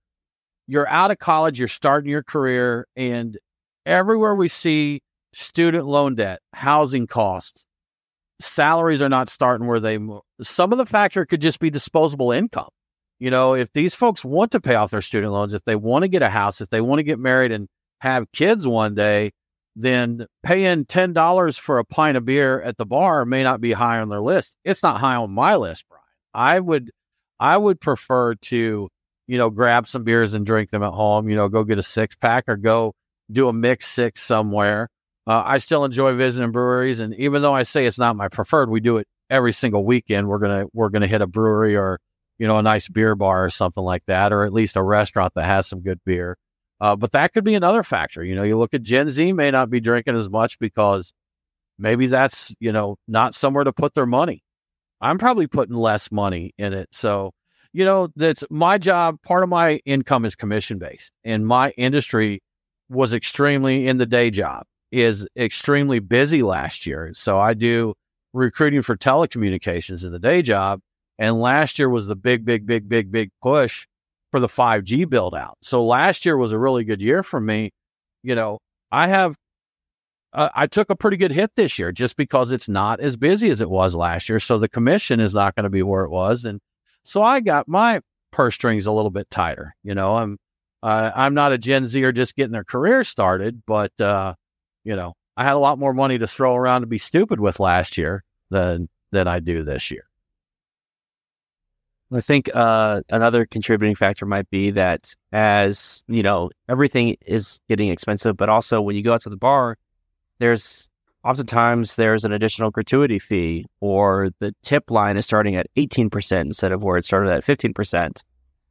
you're out of college, you're starting your career, and everywhere we see student loan debt, housing costs, salaries are not starting where they. Some of the factor could just be disposable income. You know, if these folks want to pay off their student loans, if they want to get a house, if they want to get married and have kids one day, then paying $10 for a pint of beer at the bar may not be high on their list. It's not high on my list, Brian. I would I would prefer to, you know, grab some beers and drink them at home, you know, go get a six pack or go do a mix six somewhere. Uh, I still enjoy visiting breweries and even though I say it's not my preferred, we do it every single weekend. We're going to we're going to hit a brewery or you know, a nice beer bar or something like that or at least a restaurant that has some good beer. Uh, but that could be another factor. You know, you look at Gen Z may not be drinking as much because maybe that's, you know, not somewhere to put their money. I'm probably putting less money in it. So, you know, that's my job. Part of my income is commission based, and my industry was extremely in the day job is extremely busy last year. So I do recruiting for telecommunications in the day job. And last year was the big, big, big, big, big push for the 5G build out. So last year was a really good year for me. You know, I have, uh, I took a pretty good hit this year just because it's not as busy as it was last year. So the commission is not going to be where it was. And so I got my purse strings a little bit tighter. You know, I'm uh, I'm not a Gen Zer just getting their career started, but uh, you know, I had a lot more money to throw around to be stupid with last year than than I do this year. I think uh, another contributing factor might be that as you know, everything is getting expensive, but also when you go out to the bar, there's oftentimes there's an additional gratuity fee, or the tip line is starting at 18% instead of where it started at 15%.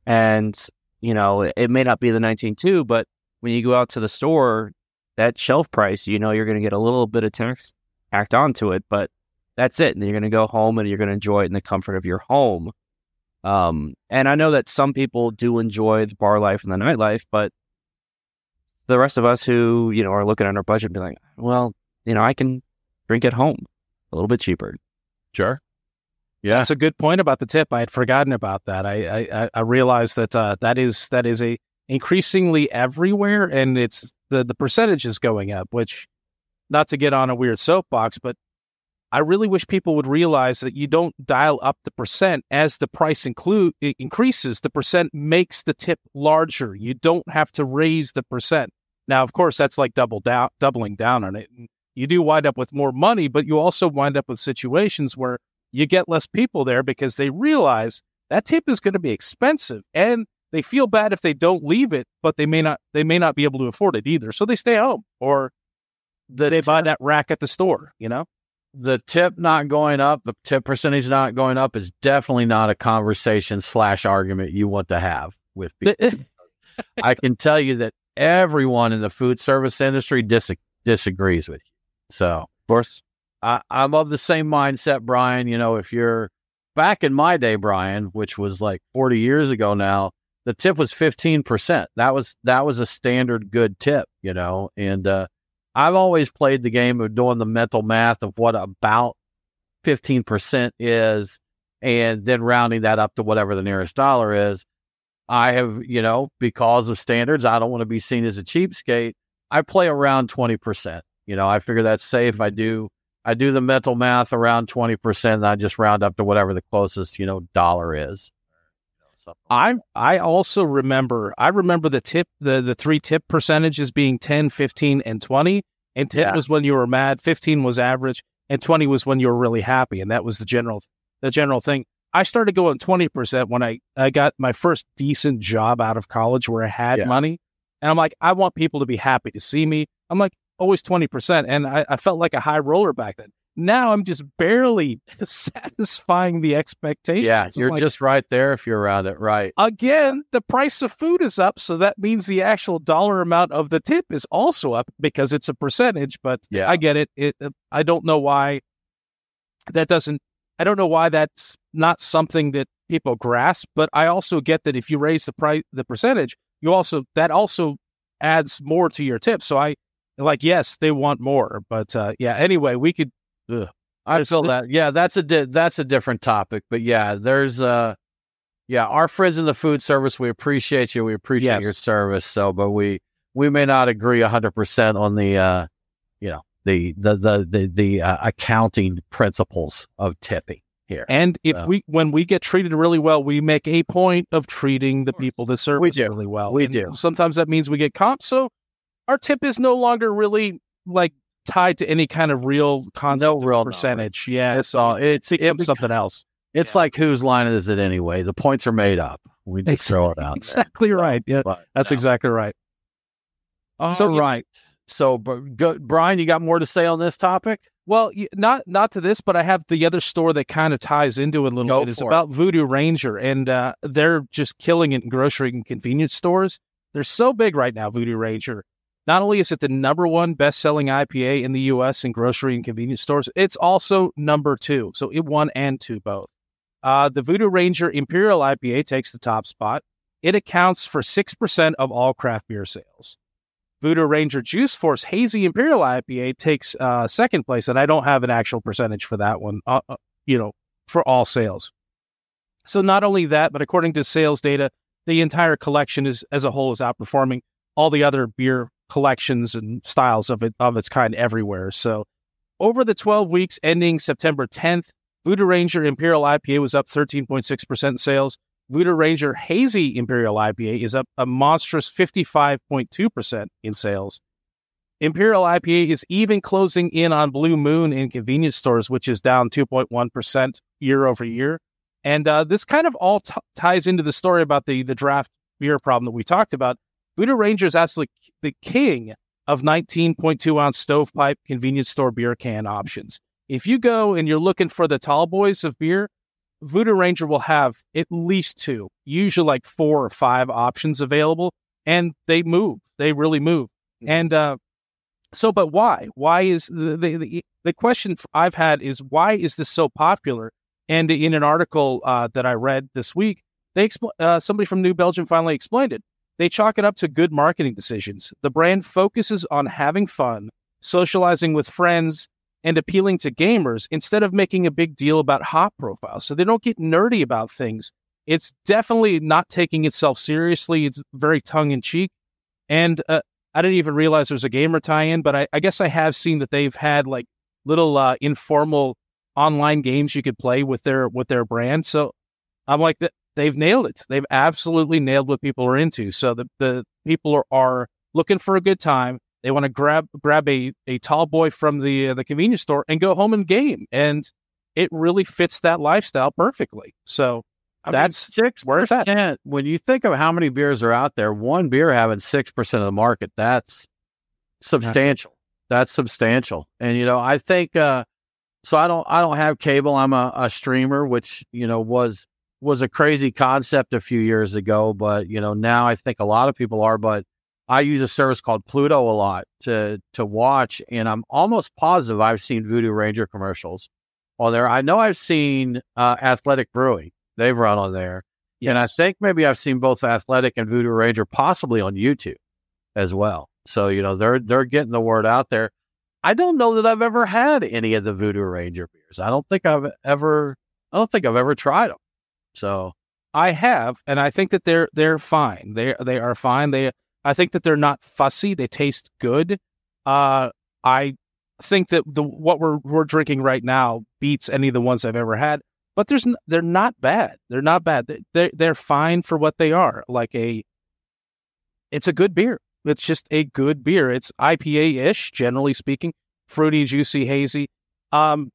And you know, it may not be the 19.2, but when you go out to the store, that shelf price, you know, you're going to get a little bit of tax tacked onto it, but that's it. And you're going to go home and you're going to enjoy it in the comfort of your home. Um, and I know that some people do enjoy the bar life and the nightlife, but the rest of us who, you know, are looking at our budget and be like, well, you know, I can drink at home a little bit cheaper. Sure. Yeah, that's a good point about the tip. I had forgotten about that. I I, I realized that uh, that is that is a increasingly everywhere, and it's the the percentage is going up. Which, not to get on a weird soapbox, but I really wish people would realize that you don't dial up the percent as the price include increases. The percent makes the tip larger. You don't have to raise the percent. Now, of course, that's like double down, doubling down on it. You do wind up with more money, but you also wind up with situations where you get less people there because they realize that tip is going to be expensive and they feel bad if they don't leave it, but they may not they may not be able to afford it either. So they stay home or the they buy that rack at the store, you know? The tip not going up, the tip percentage not going up is definitely not a conversation slash argument you want to have with people. I can tell you that everyone in the food service industry dis- disagrees with you. So, of course, I, I'm of the same mindset, Brian. You know, if you're back in my day, Brian, which was like 40 years ago now, the tip was 15%. That was that was a standard good tip, you know. And uh, I've always played the game of doing the mental math of what about 15% is and then rounding that up to whatever the nearest dollar is. I have, you know, because of standards, I don't want to be seen as a cheapskate. I play around 20%. You know, I figure that's safe. I do I do the mental math around 20%. And I just round up to whatever the closest, you know, dollar is. I I also remember I remember the tip the the three tip percentages being 10, 15 and 20 and 10 yeah. was when you were mad, 15 was average and 20 was when you were really happy and that was the general the general thing. I started going 20% when I I got my first decent job out of college where I had yeah. money and I'm like I want people to be happy to see me. I'm like always 20%. And I, I felt like a high roller back then. Now I'm just barely satisfying the expectations. Yeah, you're like, just right there if you're around it. Right. Again, the price of food is up. So that means the actual dollar amount of the tip is also up because it's a percentage. But yeah. I get it. it. Uh, I don't know why that doesn't, I don't know why that's not something that people grasp. But I also get that if you raise the price, the percentage, you also, that also adds more to your tip. So I, like yes they want more but uh yeah anyway we could ugh, i feel that yeah that's a di- that's a different topic but yeah there's uh yeah our friends in the food service we appreciate you we appreciate yes. your service so but we we may not agree 100% on the uh you know the the the the, the uh, accounting principles of tipping here and if so. we when we get treated really well we make a point of treating the people that serve we us do. really well we and do sometimes that means we get comp so our tip is no longer really like tied to any kind of real concept no real percentage. Number. Yeah, it's all it's it something else. It's yeah. like whose line is it anyway? The points are made up. We just exactly, throw it out. Exactly right. Yeah, but, that's no. exactly right. All so right. So, go, Brian, you got more to say on this topic? Well, not not to this, but I have the other store that kind of ties into it a little Go bit. It's about Voodoo Ranger, and uh, they're just killing it in grocery and convenience stores. They're so big right now, Voodoo Ranger. Not only is it the number one best selling IPA in the US in grocery and convenience stores, it's also number two. So it won and two both. Uh, the Voodoo Ranger Imperial IPA takes the top spot. It accounts for 6% of all craft beer sales. Voodoo Ranger Juice Force Hazy Imperial IPA takes uh, second place, and I don't have an actual percentage for that one, uh, uh, you know, for all sales. So not only that, but according to sales data, the entire collection is as a whole is outperforming all the other beer collections and styles of it of its kind everywhere. So over the 12 weeks ending September 10th, Voodoo Ranger Imperial IPA was up 13.6% in sales. Voodoo Ranger Hazy Imperial IPA is up a monstrous 55.2% in sales. Imperial IPA is even closing in on Blue Moon in convenience stores, which is down 2.1% year over year. And uh, this kind of all t- ties into the story about the, the draft beer problem that we talked about. Voodoo Ranger is absolutely the king of 19.2 ounce stovepipe convenience store beer can options. If you go and you're looking for the tall boys of beer, Voodoo Ranger will have at least two, usually like four or five options available, and they move. They really move. Mm-hmm. And uh, so, but why? Why is the, the, the question I've had is why is this so popular? And in an article uh, that I read this week, they expl- uh, somebody from New Belgium finally explained it. They chalk it up to good marketing decisions. The brand focuses on having fun, socializing with friends, and appealing to gamers instead of making a big deal about hop profiles. So they don't get nerdy about things. It's definitely not taking itself seriously. It's very tongue in cheek. And uh, I didn't even realize there's a gamer tie in, but I, I, guess I have seen that they've had like little uh, informal online games you could play with their with their brand. So I'm like they've nailed it. They've absolutely nailed what people are into. So the the people are, are looking for a good time. They want to grab grab a, a tall boy from the uh, the convenience store and go home and game, and it really fits that lifestyle perfectly. So I that's mean, six percent. When you think of how many beers are out there, one beer having six percent of the market, that's substantial. That's substantial. And you know, I think uh, so. I don't I don't have cable. I'm a, a streamer, which you know was was a crazy concept a few years ago, but you know now I think a lot of people are. But I use a service called Pluto a lot to to watch, and I'm almost positive I've seen Voodoo Ranger commercials on there. I know I've seen uh, Athletic Brewing; they've run on there, yes. and I think maybe I've seen both Athletic and Voodoo Ranger possibly on YouTube as well. So you know they're they're getting the word out there. I don't know that I've ever had any of the Voodoo Ranger beers. I don't think I've ever. I don't think I've ever tried them. So I have, and I think that they're they're fine. They they are fine. They I think that they're not fussy. They taste good. Uh, I think that the what we're we're drinking right now beats any of the ones I've ever had. But there's they're not bad. They're not bad. They're they're fine for what they are. Like a, it's a good beer. It's just a good beer. It's IPA ish, generally speaking, fruity, juicy, hazy. Um,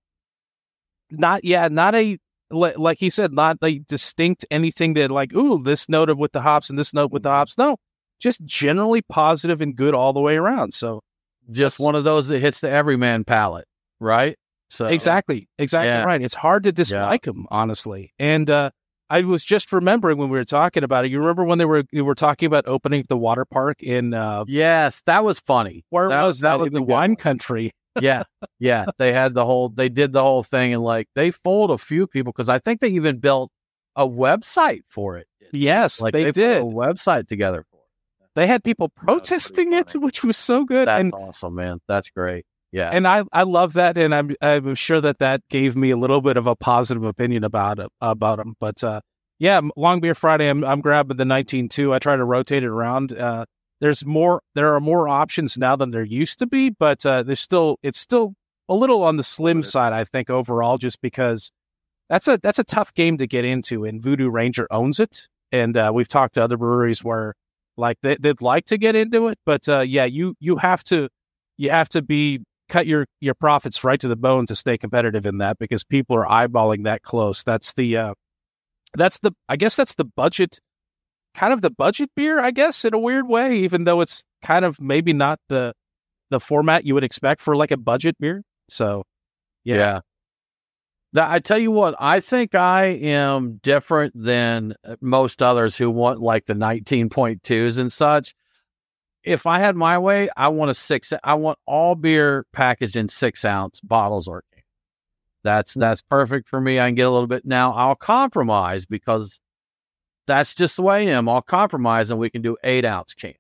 not yeah, not a like he said, not like distinct anything that like, ooh, this note of with the hops and this note with the hops. No, just generally positive and good all the way around. So just one of those that hits the everyman palate, right? So exactly, exactly yeah. right. It's hard to dislike yeah. them, honestly. And uh, I was just remembering when we were talking about it. You remember when they were they were talking about opening the water park in? Uh, yes, that was funny. Where that was that? that was in the wine one. country. Yeah, yeah. They had the whole. They did the whole thing, and like they fooled a few people because I think they even built a website for it. Yes, like they, they did a website together for it. they had people protesting it, which was so good. That's and, awesome, man. That's great. Yeah, and I I love that, and I'm I'm sure that that gave me a little bit of a positive opinion about it about them. But uh, yeah, Long Beer Friday, I'm I'm grabbing the 19.2. I try to rotate it around. Uh, there's more. There are more options now than there used to be, but uh, there's still it's still a little on the slim side, I think overall, just because that's a that's a tough game to get into, and Voodoo Ranger owns it. And uh, we've talked to other breweries where like they, would like to get into it, but uh, yeah, you you have to you have to be cut your your profits right to the bone to stay competitive in that because people are eyeballing that close. That's the uh, that's the I guess that's the budget kind of the budget beer, I guess, in a weird way, even though it's kind of maybe not the the format you would expect for like a budget beer. So yeah. yeah. I tell you what, I think I am different than uh, most others who want like the 19.2s and such. If I had my way, I want a six. I want all beer packaged in six ounce bottles or That's that's perfect for me. I can get a little bit now. I'll compromise because that's just the way I am. I'll compromise and we can do eight ounce cans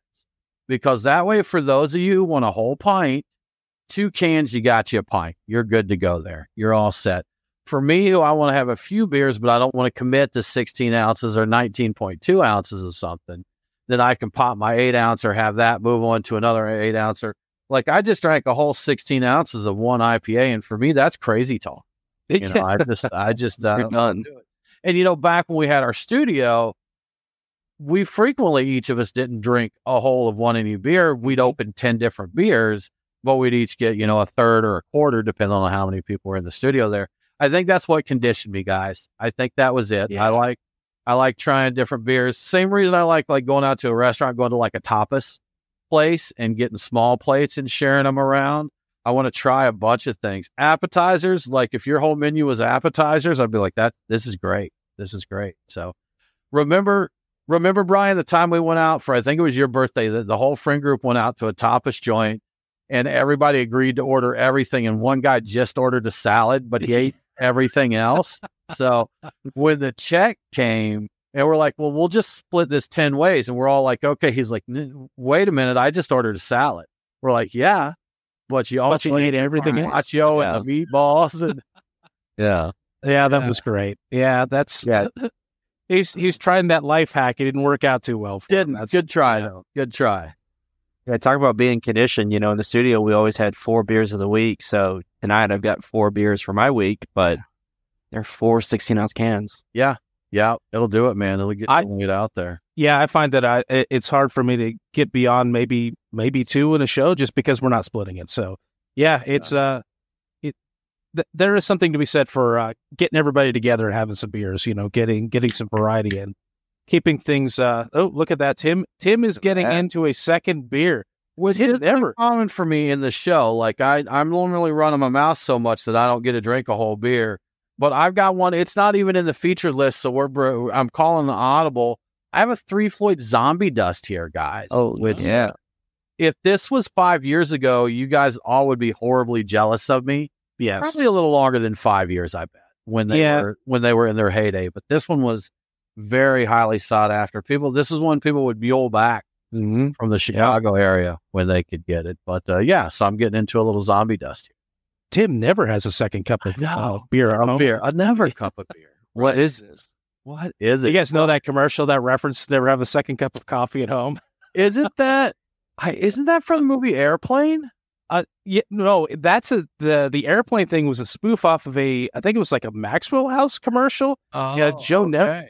because that way, for those of you who want a whole pint, two cans, you got you a pint. You're good to go there. You're all set for me, I want to have a few beers, but I don't want to commit to 16 ounces or 19.2 ounces of something. Then I can pop my eight ounce or have that move on to another eight ouncer. Like I just drank a whole 16 ounces of one IPA, and for me, that's crazy talk. You know, I just, I just, uh, done. And you know, back when we had our studio, we frequently each of us didn't drink a whole of one any beer. We'd mm-hmm. open ten different beers, but we'd each get you know a third or a quarter, depending on how many people were in the studio there. I think that's what conditioned me, guys. I think that was it. Yeah. I like I like trying different beers. Same reason I like like going out to a restaurant, going to like a tapas place and getting small plates and sharing them around. I want to try a bunch of things. Appetizers, like if your whole menu was appetizers, I'd be like, that this is great. This is great. So remember, remember, Brian, the time we went out for I think it was your birthday, the, the whole friend group went out to a tapas joint and everybody agreed to order everything. And one guy just ordered a salad, but he ate everything else. So when the check came, and we're like, well, we'll just split this 10 ways. And we're all like, okay. He's like, wait a minute. I just ordered a salad. We're like, yeah, but you also you ate everything else. nacho and the meatballs. And Yeah. Yeah, that Yeah. was great. Yeah, that's Yeah. he's he's trying that life hack. It didn't work out too well. For didn't. That's Good try, yeah. though. Good try. Yeah, talk about being conditioned. You know, in the studio, we always had four beers of the week. So tonight I've got four beers for my week, but they're four 16 ounce cans. Yeah. Yeah. It'll do it, man. It'll get, I- it'll out there. Yeah, I find that I it- it's hard for me to get beyond maybe maybe two in a show just because we're not splitting it. So yeah, it's uh, it th- there is something to be said for uh, getting everybody together and having some beers. You know, getting getting some variety and keeping things. Uh, oh, look at that, Tim. Tim is getting Yeah. into a second beer. Tim is never- common for me in the show. Like I, I'm normally running my mouth so much that I don't get to drink a whole beer. But I've got one. It's not even in the feature list, so we're. br- I'm calling the audible. I have a Three Floyd Zombie Dust here, guys. which yeah. if this was five years ago, you guys all would be horribly jealous of me. Yes, Probably a little longer than five years, I bet, when they Yeah. were when they were in their heyday. But this one was very highly sought after. People, this is when people would mule back Mm-hmm. from the Chicago area when they could get it. But uh, yeah, so I'm getting into a little zombie dust here. Tim never has a second cup of uh, beer. home. beer, another cup of beer. What is this? What is it? You guys know that commercial, that reference? Never have a second cup of coffee at home. Isn't that? I, isn't that from the movie Airplane? Uh, yeah, no, that's a the the airplane thing was a spoof off of a I think it was like a Maxwell House commercial. Oh, Yeah, Joe never-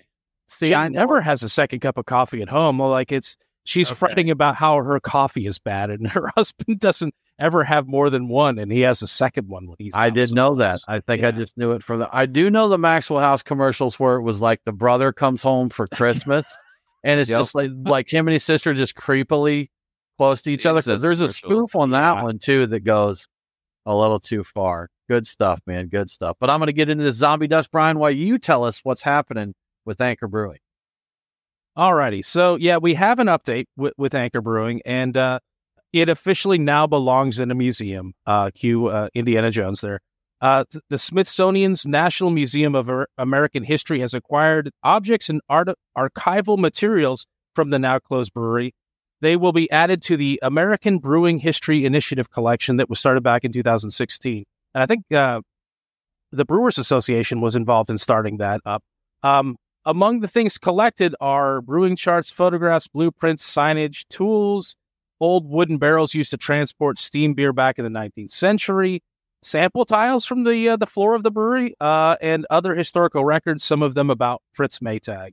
See, I never has a second cup of coffee at home. Well, like it's she's Okay. fretting about how her coffee is bad, and her husband doesn't ever have more than one, and he has a second one when he's. I did know that. I think I just knew it from the. I do know the Maxwell House commercials where it was like the brother comes home for Christmas, and it's Yep. just like like him and his sister just creepily close to each other. 'Cause there's a spoof on that Yeah. one too that goes a little too far. Good stuff, man. Good stuff. But I'm going to get into the zombie dust, Brian. While you tell us what's happening with Anchor Brewing. All righty. so yeah, we have an update with, with Anchor Brewing, and uh, it officially now belongs in a museum. Uh, cue uh, Indiana Jones there. Uh, the Smithsonian's National Museum of American History has acquired objects and art- archival materials from the now closed brewery. They will be added to the American Brewing History Initiative collection that was started back in 2016. And I think uh, the Brewers Association was involved in starting that up. Um, among the things collected are brewing charts, photographs, blueprints, signage, tools, old wooden barrels used to transport steam beer back in the 19th century, sample tiles from the uh, the floor of the brewery, uh, and other historical records. Some of them about Fritz Maytag.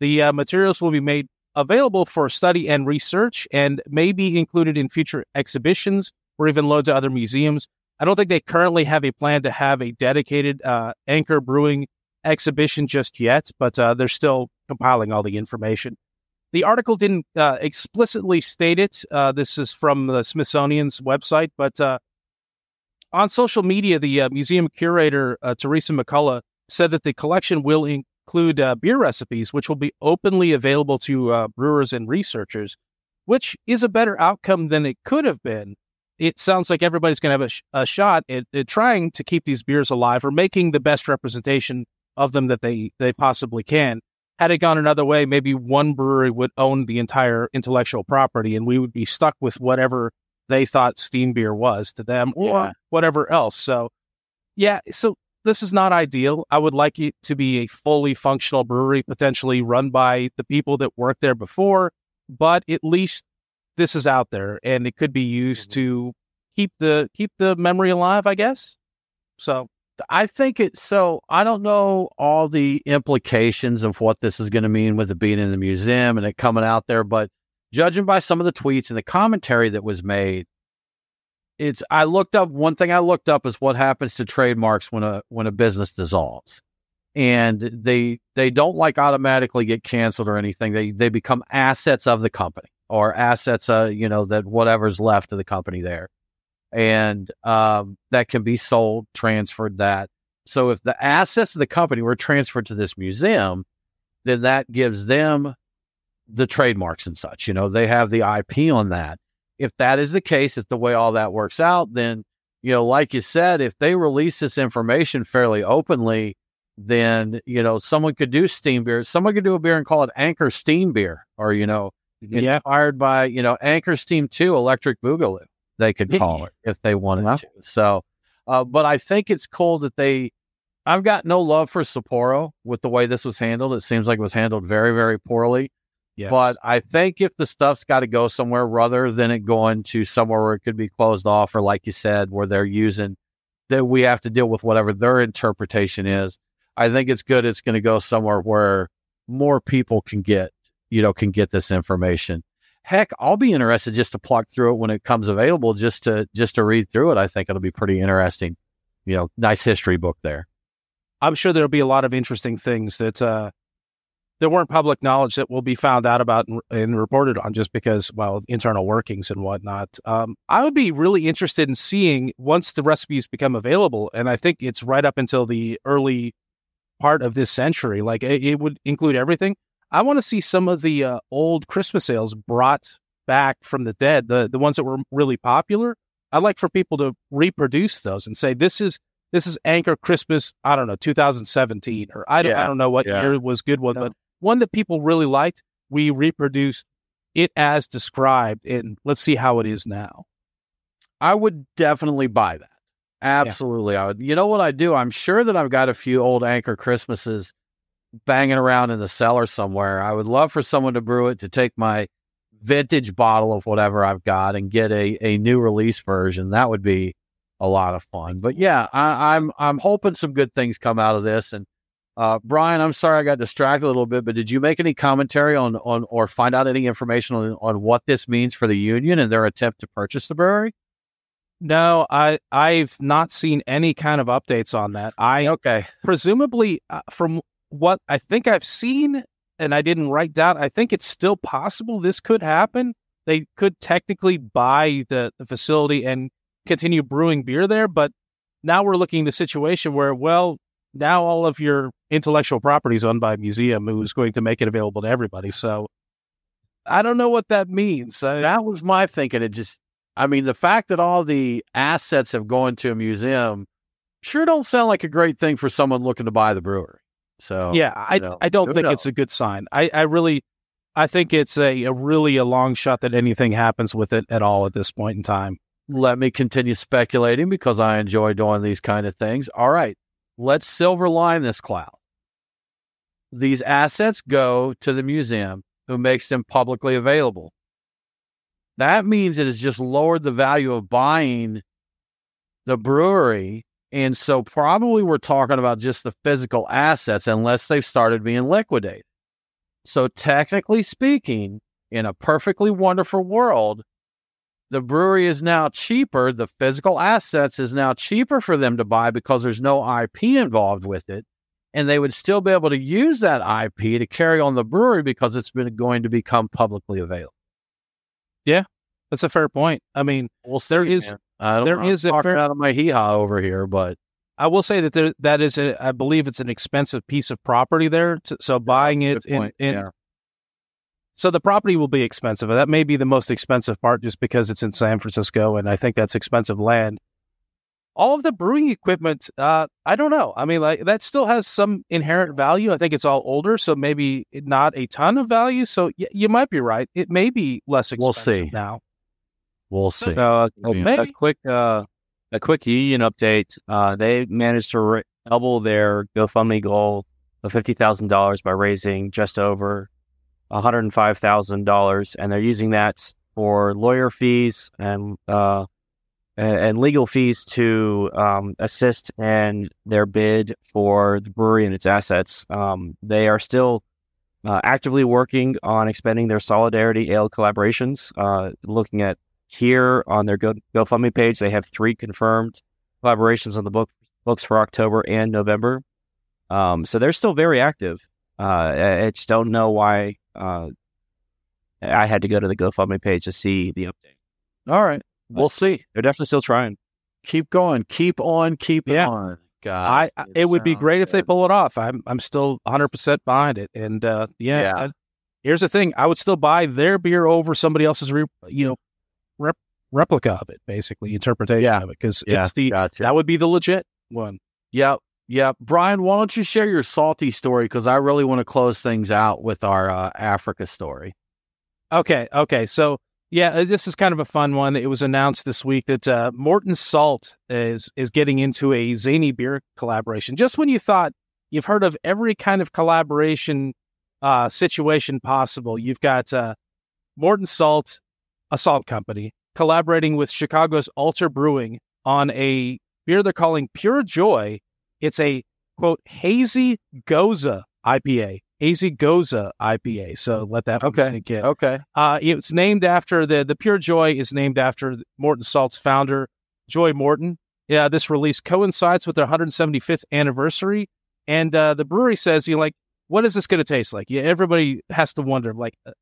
The uh, materials will be made available for study and research, and may be included in future exhibitions or even loads of other museums. I don't think they currently have a plan to have a dedicated uh, Anchor Brewing exhibition just yet, but uh, they're still compiling all the information. The article didn't uh, explicitly state it. Uh, this is from the Smithsonian's website, but uh, on social media, the uh, museum curator, uh, Theresa McCulla, said that the collection will include uh, beer recipes, which will be openly available to brewers and researchers, which is a better outcome than it could have been. It sounds like everybody's going to have a, sh- a shot at, at trying to keep these beers alive or making the best representation of them that they they possibly can. Had it gone another way, maybe one brewery would own the entire intellectual property, and we would be stuck with whatever they thought steam beer was to them, or Yeah. whatever else. So, yeah, so this is not ideal. I would like it to be a fully functional brewery, potentially run by the people that worked there before, but at least this is out there, and it could be used Mm-hmm. to keep the keep the memory alive, I guess. So I think it's so. I don't know all the implications of what this is going to mean with it being in the museum and it coming out there, but judging by some of the tweets and the commentary that was made, it's. I looked up one thing. I looked up is what happens to trademarks when a when a business dissolves, and they they don't like automatically get canceled or anything. They they become assets of the company or assets, uh, you know, that whatever's left of the company there and um, that can be sold, transferred. That so if the assets of the company were transferred to this museum, then that gives them the trademarks and such. You know, they have the IP on that. If that is the case, if the way all that works out, then you know, like you said, if they release this information fairly openly, then you know someone could do steam beer. Someone could do a beer and call it Anchor Steam Beer, or you know, inspired yeah. by you know Anchor Steam Two Electric Boogaloo they could call it if they wanted to. So, uh, but I think it's cool that they. I've got no love for Sapporo with the way this was handled. It seems like it was handled very, very poorly. Yeah. But I think if the stuff's got to go somewhere rather than it going to somewhere where it could be closed off, or like you said, where they're using that we have to deal with whatever their interpretation is. I think it's good. It's going to go somewhere where more people can get, you know, can get this information heck, I'll be interested just to pluck through it when it comes available, just to just to read through it. I think it'll be pretty interesting. You know, nice history book there. I'm sure there'll be a lot of interesting things that uh, there weren't public knowledge that will be found out about and, and reported on just because, well, internal workings and whatnot. Um, I would be really interested in seeing once the recipes become available, and I think it's right up until the early part of this century. Like it, it would include everything. I want to see some of the uh, old Christmas sales brought back from the dead, the the ones that were really popular. I'd like for people to reproduce those and say this is this is Anchor Christmas. I don't know, 2017, or I don't yeah, I don't know what yeah. year was good one, no. but one that people really liked. We reproduced it as described, and let's see how it is now. I would definitely buy that. Absolutely, yeah. I would. You know what I do? I'm sure that I've got a few old Anchor Christmases banging around in the cellar somewhere. I would love for someone to brew it to take my vintage bottle of whatever I've got and get a, a new release version. That would be a lot of fun. But yeah, I, am I'm, I'm hoping some good things come out of this. And uh, Brian, I'm sorry I got distracted a little bit, but did you make any commentary on on or find out any information on, on what this means for the union and their attempt to purchase the brewery? No, I I've not seen any kind of updates on that. I okay. Presumably, uh, from what I think I've seen, and I didn't write down, I think it's still possible this could happen. They could technically buy the, the facility and continue brewing beer there, but now we're looking at a situation where, well, now all of your intellectual property is owned by a museum who's going to make it available to everybody. So I don't know what that means. I, that was my thinking. It just, I mean, the fact that all the assets have gone to a museum sure don't sound like a great thing for someone looking to buy the brewery. So yeah, I know, I don't think knows? it's a good sign. I, I really I think it's a, a really a long shot that anything happens with it at all at this point in time. Let me continue speculating because I enjoy doing these kind of things. All right, let's silver line this cloud. These assets go to the museum who makes them publicly available. That means it has just lowered the value of buying the brewery and so probably we're talking about just the physical assets unless they've started being liquidated. So technically speaking, in a perfectly wonderful world, the brewery is now cheaper. The physical assets is now cheaper for them to buy because there's no IP involved with it. And they would still be able to use that IP to carry on the brewery because it's been going to become publicly available. Yeah, that's a fair point. I mean, well, there is man. I don't there is a fair out of my hee haw over here, but I will say that there that is a I believe it's an expensive piece of property there. To, so buying it in, in yeah. so the property will be expensive. That may be the most expensive part, just because it's in San Francisco, and I think that's expensive land. All of the brewing equipment, uh, I don't know. I mean, like that still has some inherent value. I think it's all older, so maybe not a ton of value. So y- you might be right. It may be less expensive we'll see. now. We'll see. So, uh, a quick, uh, a quick union update. Uh, they managed to re- double their GoFundMe goal of fifty thousand dollars by raising just over one hundred and five thousand dollars, and they're using that for lawyer fees and uh, and legal fees to um, assist in their bid for the brewery and its assets. Um, they are still uh, actively working on expanding their Solidarity Ale collaborations. Uh, looking at here on their Go- GoFundMe page, they have three confirmed collaborations on the book books for October and November. Um, so they're still very active. Uh, I just don't know why uh, I had to go to the GoFundMe page to see the update. All right, we'll see. They're definitely still trying. Keep going. Keep on. Keep Yeah. on. God, I, I- it would be great if they pull it off. I'm I'm still 100 percent behind it. And uh, yeah, Yeah. I- here's the thing: I would still buy their beer over somebody else's, re- you know, rep- replica of it, basically interpretation Yeah. of it, because Yeah, it's the gotcha. that would be the legit one. Yep. Yep. Brian, why don't you share your salty story? Because I really want to close things out with our uh, Africa story. Okay, okay. So yeah, uh, this is kind of a fun one. It was announced this week that uh, Morton Salt is is getting into a zany beer collaboration. Just when you thought you've heard of every kind of collaboration uh, situation possible, you've got uh, Morton Salt, a salt company, collaborating with Chicago's Alter Brewing on a beer they're calling Pure Joy. It's a quote hazy gose IPA, hazy gose IPA. So let that Okay. sink in. Okay. Uh, it's named after the the Pure Joy is named after Morton Salt's founder, Joy Morton. Yeah, this release coincides with their 175th anniversary, and uh, the brewery says, "You know, like, what is this going to taste like?" Yeah, everybody has to wonder, like, uh,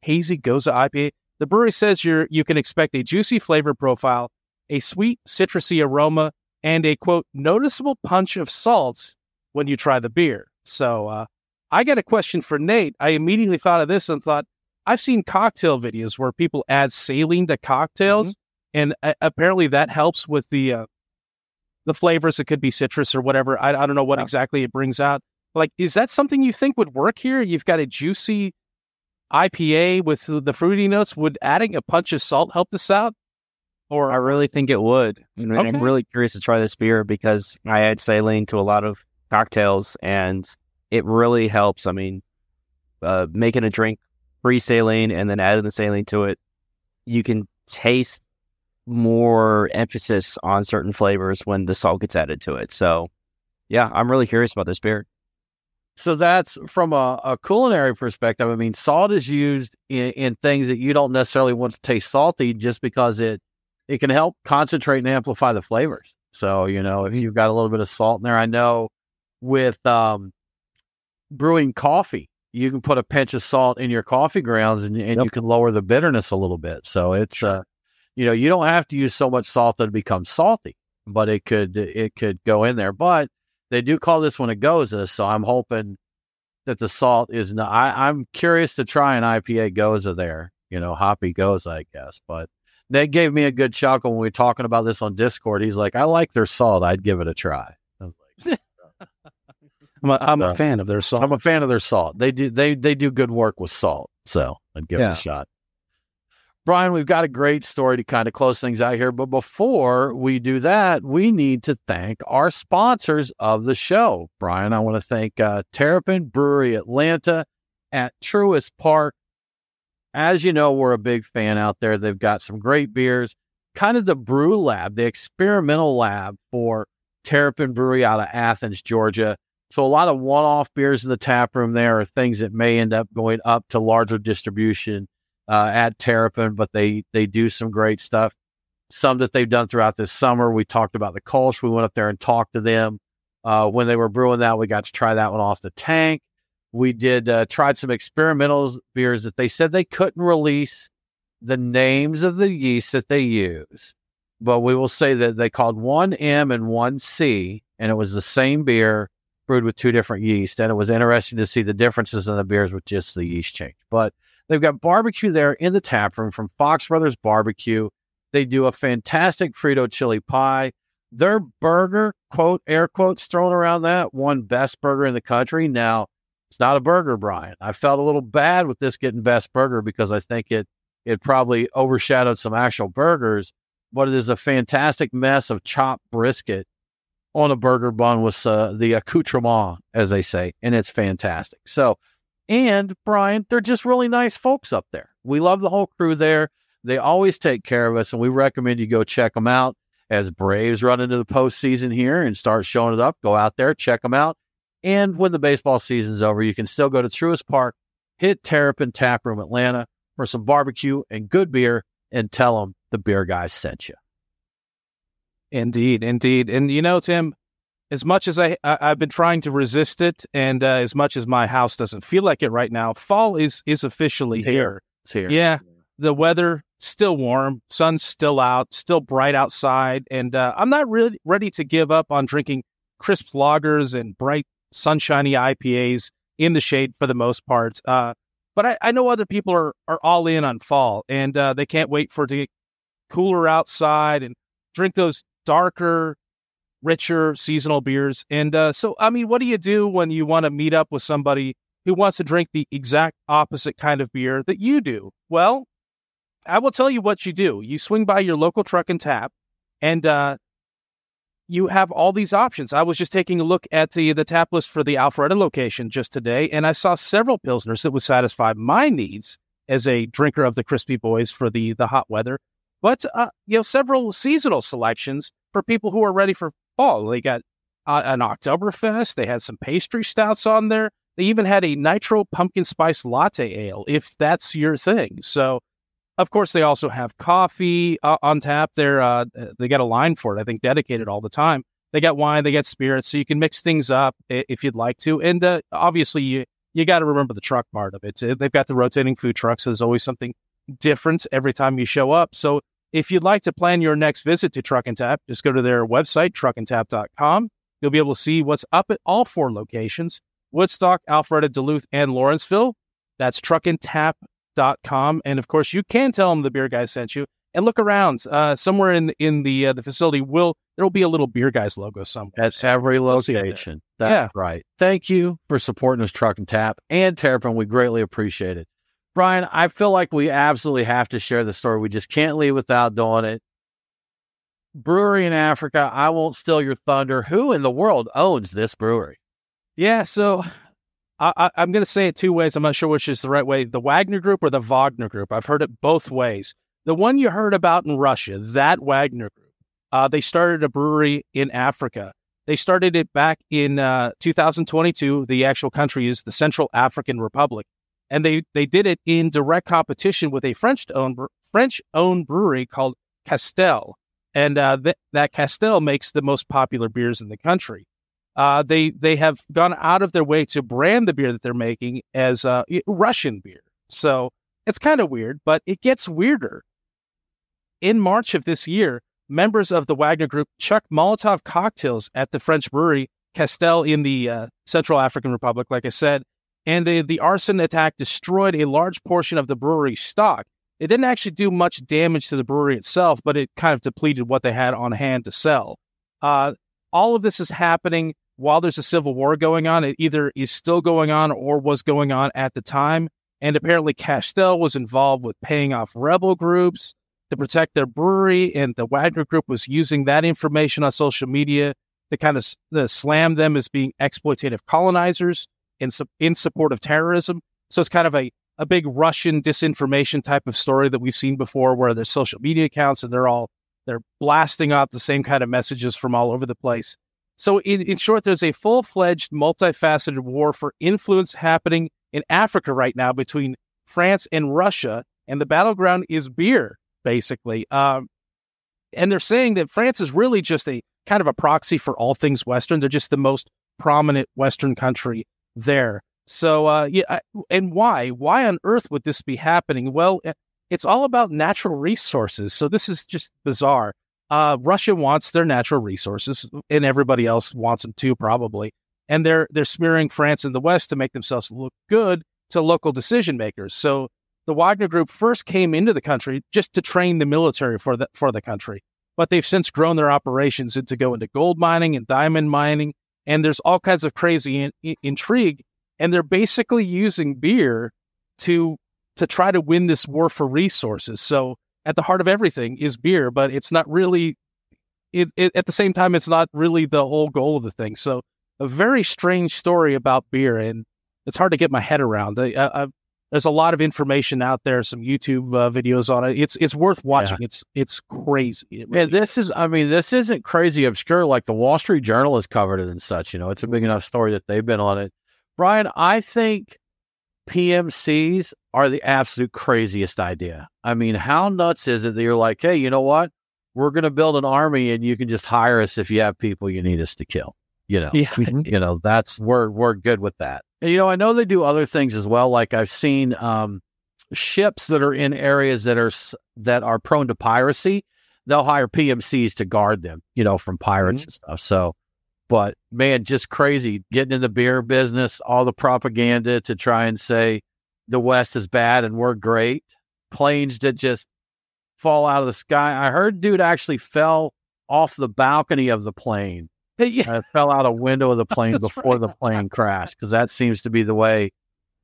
hazy Gose IPA. The brewery says you're you can expect a juicy flavor profile, a sweet citrusy aroma, and a quote noticeable punch of salt when you try the beer. So, uh, I got a question for Nate. I immediately thought of this and thought. I've seen cocktail videos where people add saline to cocktails, and uh, apparently that helps with the uh, the flavors. It could be citrus or whatever. I, I don't know what Yeah. exactly it brings out. Like, is that something you think would work here? You've got a juicy IPA with the fruity notes. Would adding a punch of salt help this out? Or I really think it would. And Okay. I'm really curious to try this beer because I add saline to a lot of cocktails and it really helps. I mean, uh, making a drink pre saline and then adding the saline to it, you can taste more emphasis on certain flavors when the salt gets added to it. So, yeah, I'm really curious about this beer. So that's from a, a culinary perspective. I mean, salt is used in, in things that you don't necessarily want to taste salty just because it it can help concentrate and amplify the flavors. So, you know, if you've got a little bit of salt in there, I know with um, brewing coffee, you can put a pinch of salt in your coffee grounds and, and Yep. you can lower the bitterness a little bit. So it's, uh, you know, you don't have to use so much salt that it becomes salty, but it could, it could go in there. But they do call this one a gose. So I'm hoping that the salt is not, I, I'm curious to try an IPA gose there, you know, hoppy gose, I guess. But Nate gave me a good chuckle when we were talking about this on Discord. He's like, I like their salt. I'd give it a try. I was like, I'm a, I'm a fan of their salt. I'm a fan of their salt. They do they they do good work with salt. So I'd give it a shot. Brian, we've got a great story to kind of close things out here. But before we do that, we need to thank our sponsors of the show. Brian, I want to thank uh, Terrapin Brewery Atlanta at Truist Park. As you know, we're a big fan out there. They've got some great beers, kind of the brew lab, the experimental lab for Terrapin Brewery out of Athens, Georgia. So a lot of one-off beers in the tap room there are things that may end up going up to larger distribution uh, at Terrapin, but they they do some great stuff. Some that they've done throughout this summer. We talked about the Kolsch. We went up there and talked to them uh, when they were brewing that. We got to try that one off the tank. We did uh, tried some experimental beers that they said they couldn't release the names of the yeast that they use, but we will say that they called one M and one C, and it was the same beer brewed with two different yeast. And it was interesting to see the differences in the beers with just the yeast change. But they've got barbecue there in the tap room from Fox Brothers Barbecue. They do a fantastic Frito chili pie. Their burger, quote, air quotes thrown around that, one best burger in the country. Now, it's not a burger, Brian. I felt a little bad with this getting best burger because I think it it probably overshadowed some actual burgers, but it is a fantastic mess of chopped brisket on a burger bun with uh, the accoutrement, as they say, and it's fantastic. So, and Brian, they're just really nice folks up there. We love the whole crew there. They always take care of us, and we recommend you go check them out. As Braves run into the postseason here and start showing it up, go out there, check them out. And when the baseball season's over, you can still go to Truist Park, hit Terrapin Tap Room Atlanta for some barbecue and good beer, and tell them the beer guys sent you. Indeed, indeed. And you know, Tim, as much as I, I have been trying to resist it, and uh, as much as my house doesn't feel like it right now, fall is is officially it's here. here. It's here. Yeah, the weather still warm, sun's still out, still bright outside, and uh, I'm not really ready to give up on drinking crisp lagers and bright, sunshiny IPAs in the shade for the most part. Uh, but I, I, know other people are are all in on fall, and uh, they can't wait for it to get cooler outside and drink those darker richer seasonal beers. And uh, so, I mean, what do you do when you want to meet up with somebody who wants to drink the exact opposite kind of beer that you do? Well, I will tell you what you do. You swing by your local truck and tap, and uh, you have all these options. I was just taking a look at the, the tap list for the Alpharetta location just today, and I saw several Pilsners that would satisfy my needs as a drinker of the Crispy Boys for the, the hot weather. But, uh, you know, several seasonal selections for people who are ready for fall. They got uh, an Oktoberfest. They had some pastry stouts on there. They even had a nitro pumpkin spice latte ale, if that's your thing. So, of course, they also have coffee uh, on tap. There, uh, they got a line for it. I think dedicated all the time. They got wine. They got spirits, so you can mix things up if you'd like to. And uh, obviously, you you got to remember the truck part of it. They've got the rotating food trucks. So there's always something different every time you show up. So if you'd like to plan your next visit to Truck and Tap, just go to their website, truckandtap.com. You'll be able to see what's up at all four locations Woodstock, Alpharetta, Duluth, and Lawrenceville. That's truckandtap.com. And of course, you can tell them the beer guy sent you and look around. Uh, somewhere in in the uh, the facility will there will be a little beer guys logo somewhere. At every location. That's yeah. right. Thank you for supporting us, Truck and Tap and Terrapin. We greatly appreciate it. Brian, I feel like we absolutely have to share the story. We just can't leave without doing it. Brewery in Africa, I won't steal your thunder. Who in the world owns this brewery? Yeah, so I, am going to say it two ways. I'm not sure which is the right way the Wagner Group or the Wagner Group. I've heard it both ways. The one you heard about in Russia, that Wagner Group, uh, they started a brewery in Africa. They started it back in uh, 2022. The actual country is the Central African Republic and they they did it in direct competition with a French owned French owned brewery called Castel, and uh, th- that Castel makes the most popular beers in the country. Uh, they they have gone out of their way to brand the beer that they're making as uh, Russian beer. So it's kind of weird, but it gets weirder. In March of this year, members of the Wagner Group chucked Molotov cocktails at the French brewery Castel in the uh, Central African Republic, like I said, and the, the arson attack destroyed a large portion of the brewery's stock. It didn't actually do much damage to the brewery itself, but it kind of depleted what they had on hand to sell. Uh, all of this is happening while there's a civil war going on. It either is still going on or was going on at the time. And apparently, Castel was involved with paying off rebel groups to protect their brewery, and the Wagner Group was using that information on social media to kind of slam them as being exploitative colonizers in, in support of terrorism. So it's kind of a, a big Russian disinformation type of story that we've seen before where there's social media accounts and they're all they're blasting out the same kind of messages from all over the place. So in, in short, there's a full-fledged, multifaceted war for influence happening in Africa right now between France and Russia, and the battleground is beer, basically. Um, and they're saying that France is really just a kind of a proxy for all things Western. They're just the most prominent Western country there. So, uh, yeah, and why? Why on earth would this be happening? Well, eh, it's all about natural resources. So this is just bizarre. Uh, Russia wants their natural resources, and everybody else wants them too, probably. And they're they're smearing France and the West to make themselves look good to local decision makers. So the Wagner Group first came into the country just to train the military for the for the country, but they've since grown their operations into go into gold mining and diamond mining and there's all kinds of crazy in, in, intrigue and they're basically using beer to to try to win this war for resources. So at the heart of everything is beer but it's not really it, it, at the same time it's not really the whole goal of the thing. So a very strange story about beer and it's hard to get my head around. I, I, there's a lot of information out there, some YouTube uh, videos on it. It's it's worth watching. Yeah. It's it's crazy. It really this is I mean this isn't crazy obscure like the Wall Street Journal has covered it and such. You know, it's a big enough story that they've been on it. Brian, I think PMCs are the absolute craziest idea. I mean, how nuts is it that you're like, hey, you know what? We're going to build an army, and you can just hire us if you have people you need us to kill. You know, yeah. you know that's we're we're good with that. And, you know, I know they do other things as well. Like I've seen um, ships that are in areas that are that are prone to piracy. They'll hire PMCs to guard them, you know, from pirates mm-hmm. and stuff. So, but man, just crazy getting in the beer business, all the propaganda to try and say the West is bad and we're great. Planes that just fall out of the sky. I heard dude actually fell off the balcony of the plane yeah. uh, fell out a window of the plane before right. the plane crashed because that seems to be the way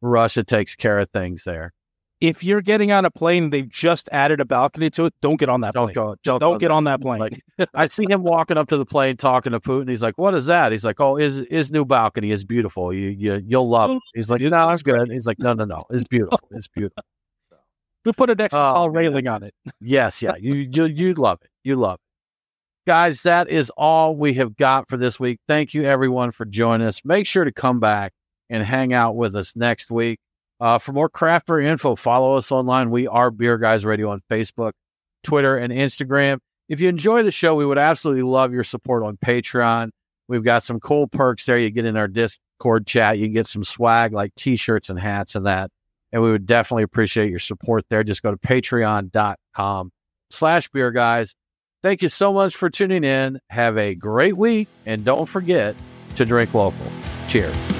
Russia takes care of things there. If you're getting on a plane they've just added a balcony to it, don't get on that don't plane. Go, don't, don't get on that plane. Like, I see him walking up to the plane talking to Putin. He's like, "What is that?" He's like, "Oh, his his new balcony is beautiful. You you you'll love it." He's like, "No, that's good." He's like, "No, no, no, it's beautiful. It's beautiful." We put an extra oh, tall railing on it. yes, yeah, you you you love it. You love it. Guys, that is all we have got for this week. Thank you, everyone, for joining us. Make sure to come back and hang out with us next week. Uh, for more craft beer info, follow us online. We are Beer Guys Radio on Facebook, Twitter, and Instagram. If you enjoy the show, we would absolutely love your support on Patreon. We've got some cool perks there. You get in our Discord chat, you get some swag like t shirts and hats and that. And we would definitely appreciate your support there. Just go to patreon.com slash beer guys. Thank you so much for tuning in. Have a great week, and don't forget to drink local. Cheers.